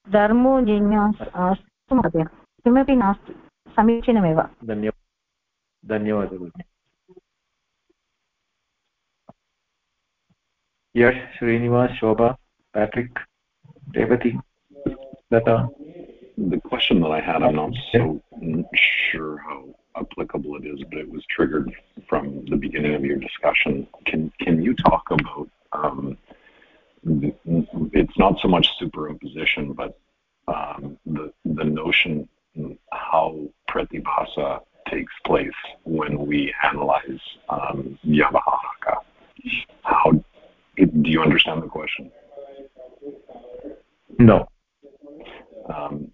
धर्मो जिज्ञास अस्तु महोदय किमपि नास्ति समीचीनमेव धन्यवादः धन्यवादः यश् श्रीनिवास शोभा patrick revati lata. The question that i had i'm not so sure how applicable it is but it was triggered from the beginning of your discussion. Can can you talk about um, it's not so much superimposition but um, the the notion how pratibhasa takes place when we analyze um, Vyavahara. How do you understand the question? No. Um,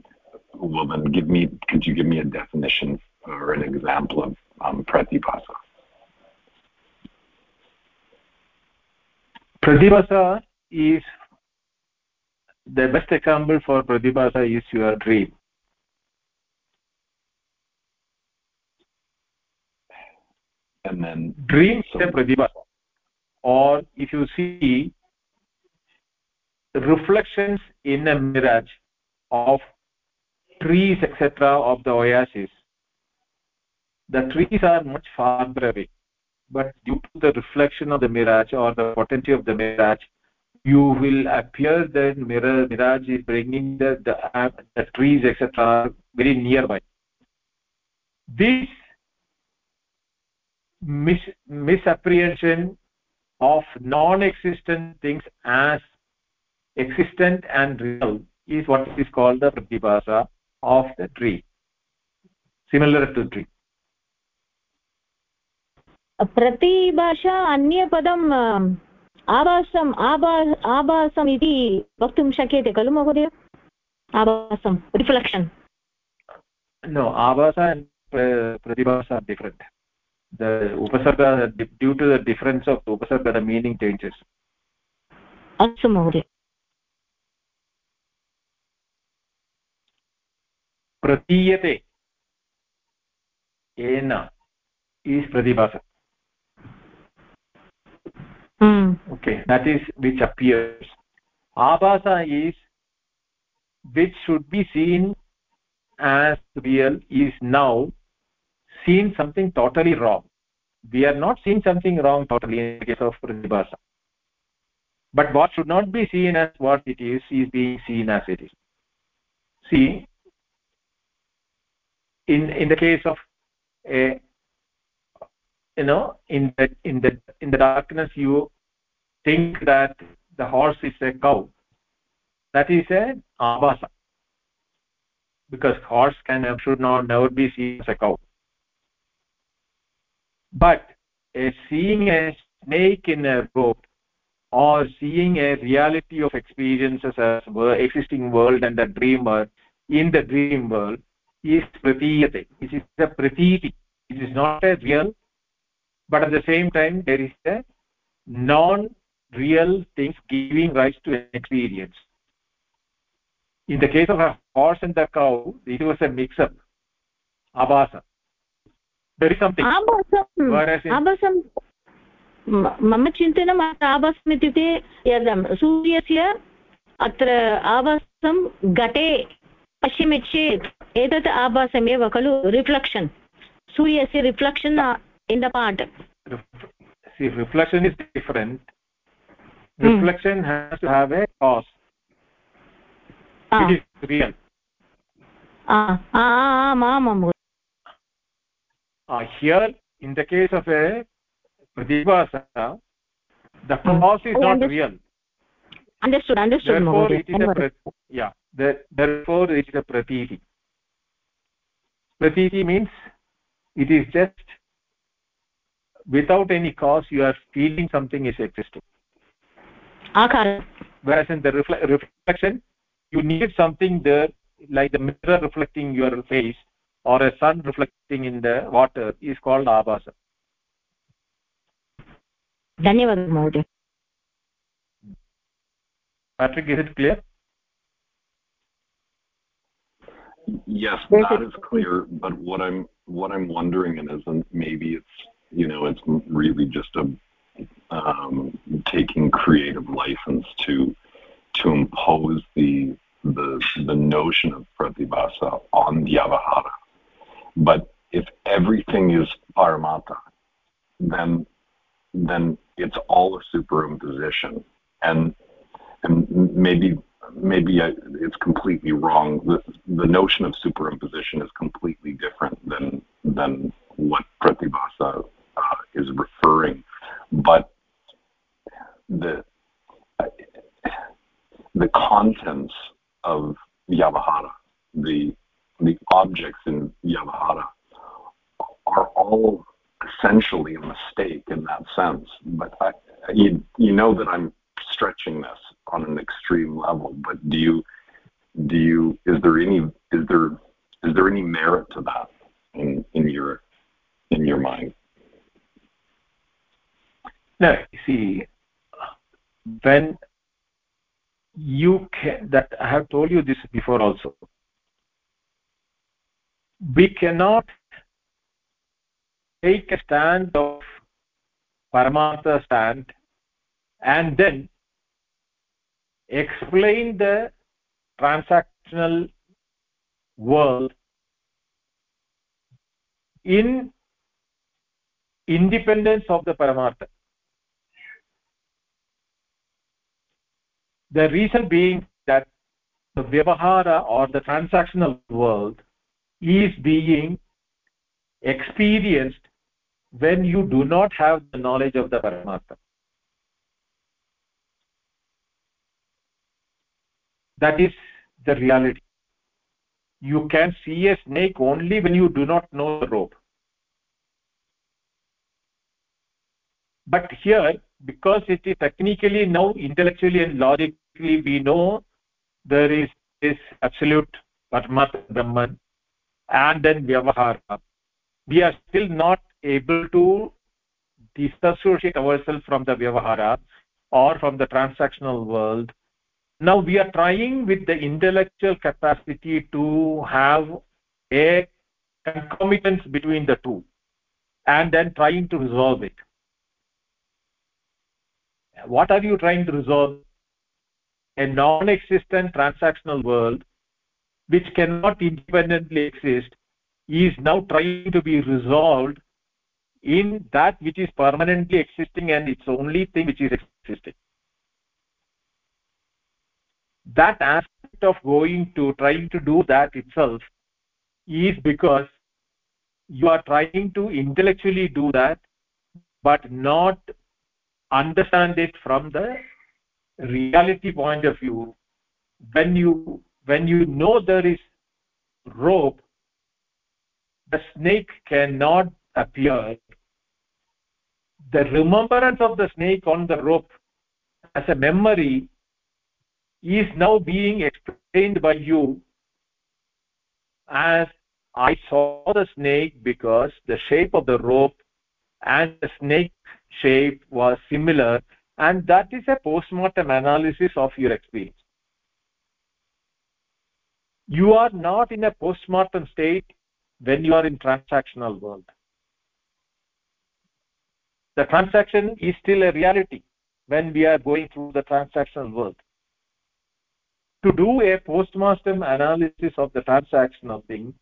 well, then give me. Could you give me a definition or an example of um, pratibhasa? Pratibhasa is the best example for pratibhasa is your dream and then dream so, is a pratibhasa or if you see reflections in a mirage of trees etc of the oasis the trees are much farther away. But due to the reflection of the mirage or the potency of the mirage you will appear that mirror mirage is bringing the the, uh, the trees etc very nearby. This mis misapprehension of non-existent things as existent and real is what is called the pratibhasa of the tree similar to tree प्रतिभाषा अन्यपदं आभासम् आभा आभासम् इति वक्तुं शक्यते खलु महोदय आभासं reflection no abhasa and pratibhasa are different The upasarga due to the difference of the upasarga the meaning changes अस्तु महोदय प्रतीयते येन is pratibhasa mm. okay that is which appears abhasa is which should be seen as real is now seen something totally wrong. We are not seeing something wrong totally in the case of pratibhasa but what should not be seen as what it is is being seen as it is. See in in the case of a you know in the in the in the darkness you think that the horse is a cow. That is a abhasa. Because horse can should not never be seen as a cow but a seeing a snake in a rope or seeing a reality of experiences as existing world and a dreamer in the dream world is pratiyate it is a pratiti it is not a real but at the same time there is a non real things giving rise to an experience. In the case of a horse and the cow it was a mix up abhasa there is something abhasam मम चिन्तनम् आभासम् इत्युक्ते यद् सूर्यस्य अत्र आभासं घटे पश्यामि चेत् एतत् आभासमेव खलु रिफ्लेक्षन् सूर्यस्य reflection in the part see reflection is different reflection hmm. has to have a cause ah. it is real ah ah ah ah Uh, here in the case of a pratibhasa the hmm. cause is oh, not real. understood understood therefore it is a yeah the, therefore it is a pratiti pratiti means it is just without any cause you are feeling something is existing. Akara whereas in the refle reflection you need something there like the mirror reflecting your face or a sun reflecting in the water is called abhasa. Dhanyawad mahoday patrick is it clear? Yes that is clear but what i'm what i'm wondering and isn't maybe it's you know it's really just a um, taking creative license to to impose the the the notion of pratibhasa on the vyavahara but if everything is paramata then then it's all a superimposition. And and maybe maybe it's completely wrong. The the notion of superimposition is completely different than than what pratibhasa uh, is referring. But the the contents of vyavahara the the objects in vyavahara are all essentially a mistake in that sense. But I, you, you know that I'm stretching this on an extreme level. But do you do you is there any is there is there any merit to that in in your in your mind? No, see, when you can that I have told you this before also. We cannot take a stand of paramartha stand and then explain the transactional world in independence of the paramartha the reason being that the vyavahara or the transactional world is being experienced when you do not have the knowledge of the paramatma. That is the reality. You can see a snake only when you do not know the rope. But here because it is technically now intellectually and logically we know there is this absolute paramatma brahman and then vyavahara we are still not able to disassociate ourselves from the vyavahara or from the transactional world. Now we are trying with the intellectual capacity to have a concomitance between the two and then trying to resolve it. What are you trying to resolve? A non-existent transactional world which cannot independently exist is now trying to be resolved in that which is permanently existing and it's only thing which is existing. That aspect of going to trying to do that itself is because you are trying to intellectually do that but not understand it from the reality point of view. When you when you know there is rope the snake cannot appear. The remembrance of the snake on the rope as a memory is now being explained by you as i saw the snake because the shape of the rope and the snake shape was similar and that is a postmortem analysis of your experience you are not in a postmortem state when you are in transactional world. The transaction is still a reality when we are going through the transactional world. To do a postmortem analysis of the transactional thing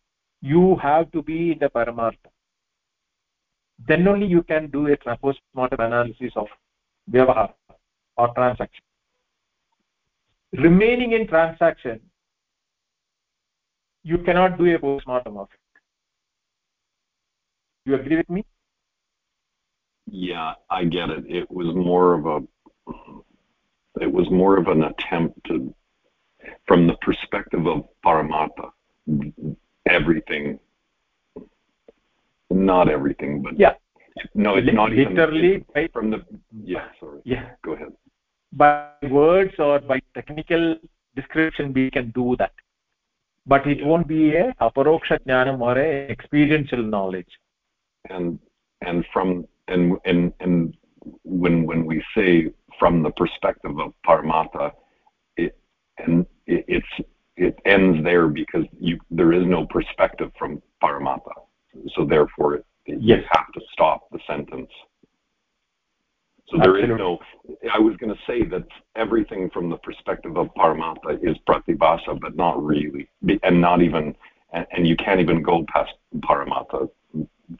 you have to be in the paramartha. Then only you can do a postmortem analysis of vyavahar or transaction. Remaining in transaction you cannot do a postmortem of it. You agree with me? Yeah i get it. It was more of a it was more of an attempt to from the perspective of paramartha everything not everything but yeah. No it's not literally even by, from the yeah sorry. Yeah. Go ahead. By words or by technical description we can do that but it won't be a aparoksha jnanam or a experiential knowledge. And and from and and and when when we say from the perspective of paramatma it and it, it's it ends there because you there is no perspective from paramatma so therefore it, yes. you have to stop the sentence so there is no i was going to say that everything from the perspective of Paramatma is pratibhasa but not really. And not even and, and you can't even go past paramatma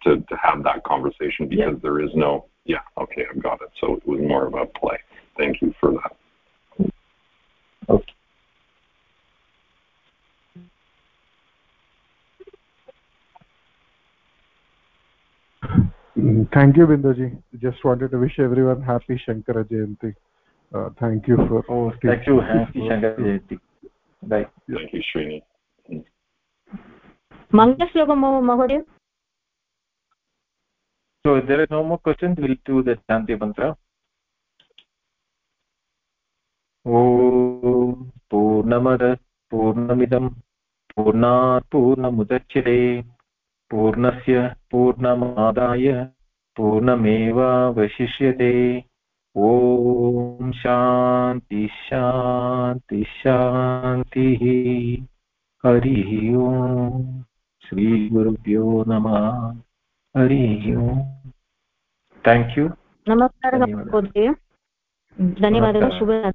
to, to have that conversation because yeah. there is no yeah okay i've got it. So it was more of a play. Thank you for that. Okay Thank you, Binduji. Just wanted to wish everyone happy Shankara Jayanti. Uh, thank you for. Oh, thank you. Happy Shankara Jayanti. Bye. Thank you, Srini. Mangaslokam, Mahodaya. So if there are no more questions, we'll do the Shanti Mantra. ॐ पूर्णमद पूर्णमिदं पूर्णात् पूर्णमुदच्यते पूर्णस्य पूर्णमादाय पूर्णमेवावशिष्यते। ॐ शान्ति शान्ति शान्तिः। हरिः ओम् श्रीगुरुभ्यो नमः। हरिः ओम्। थेङ्क् यू नमस्कारः धन्यवादः। शुभ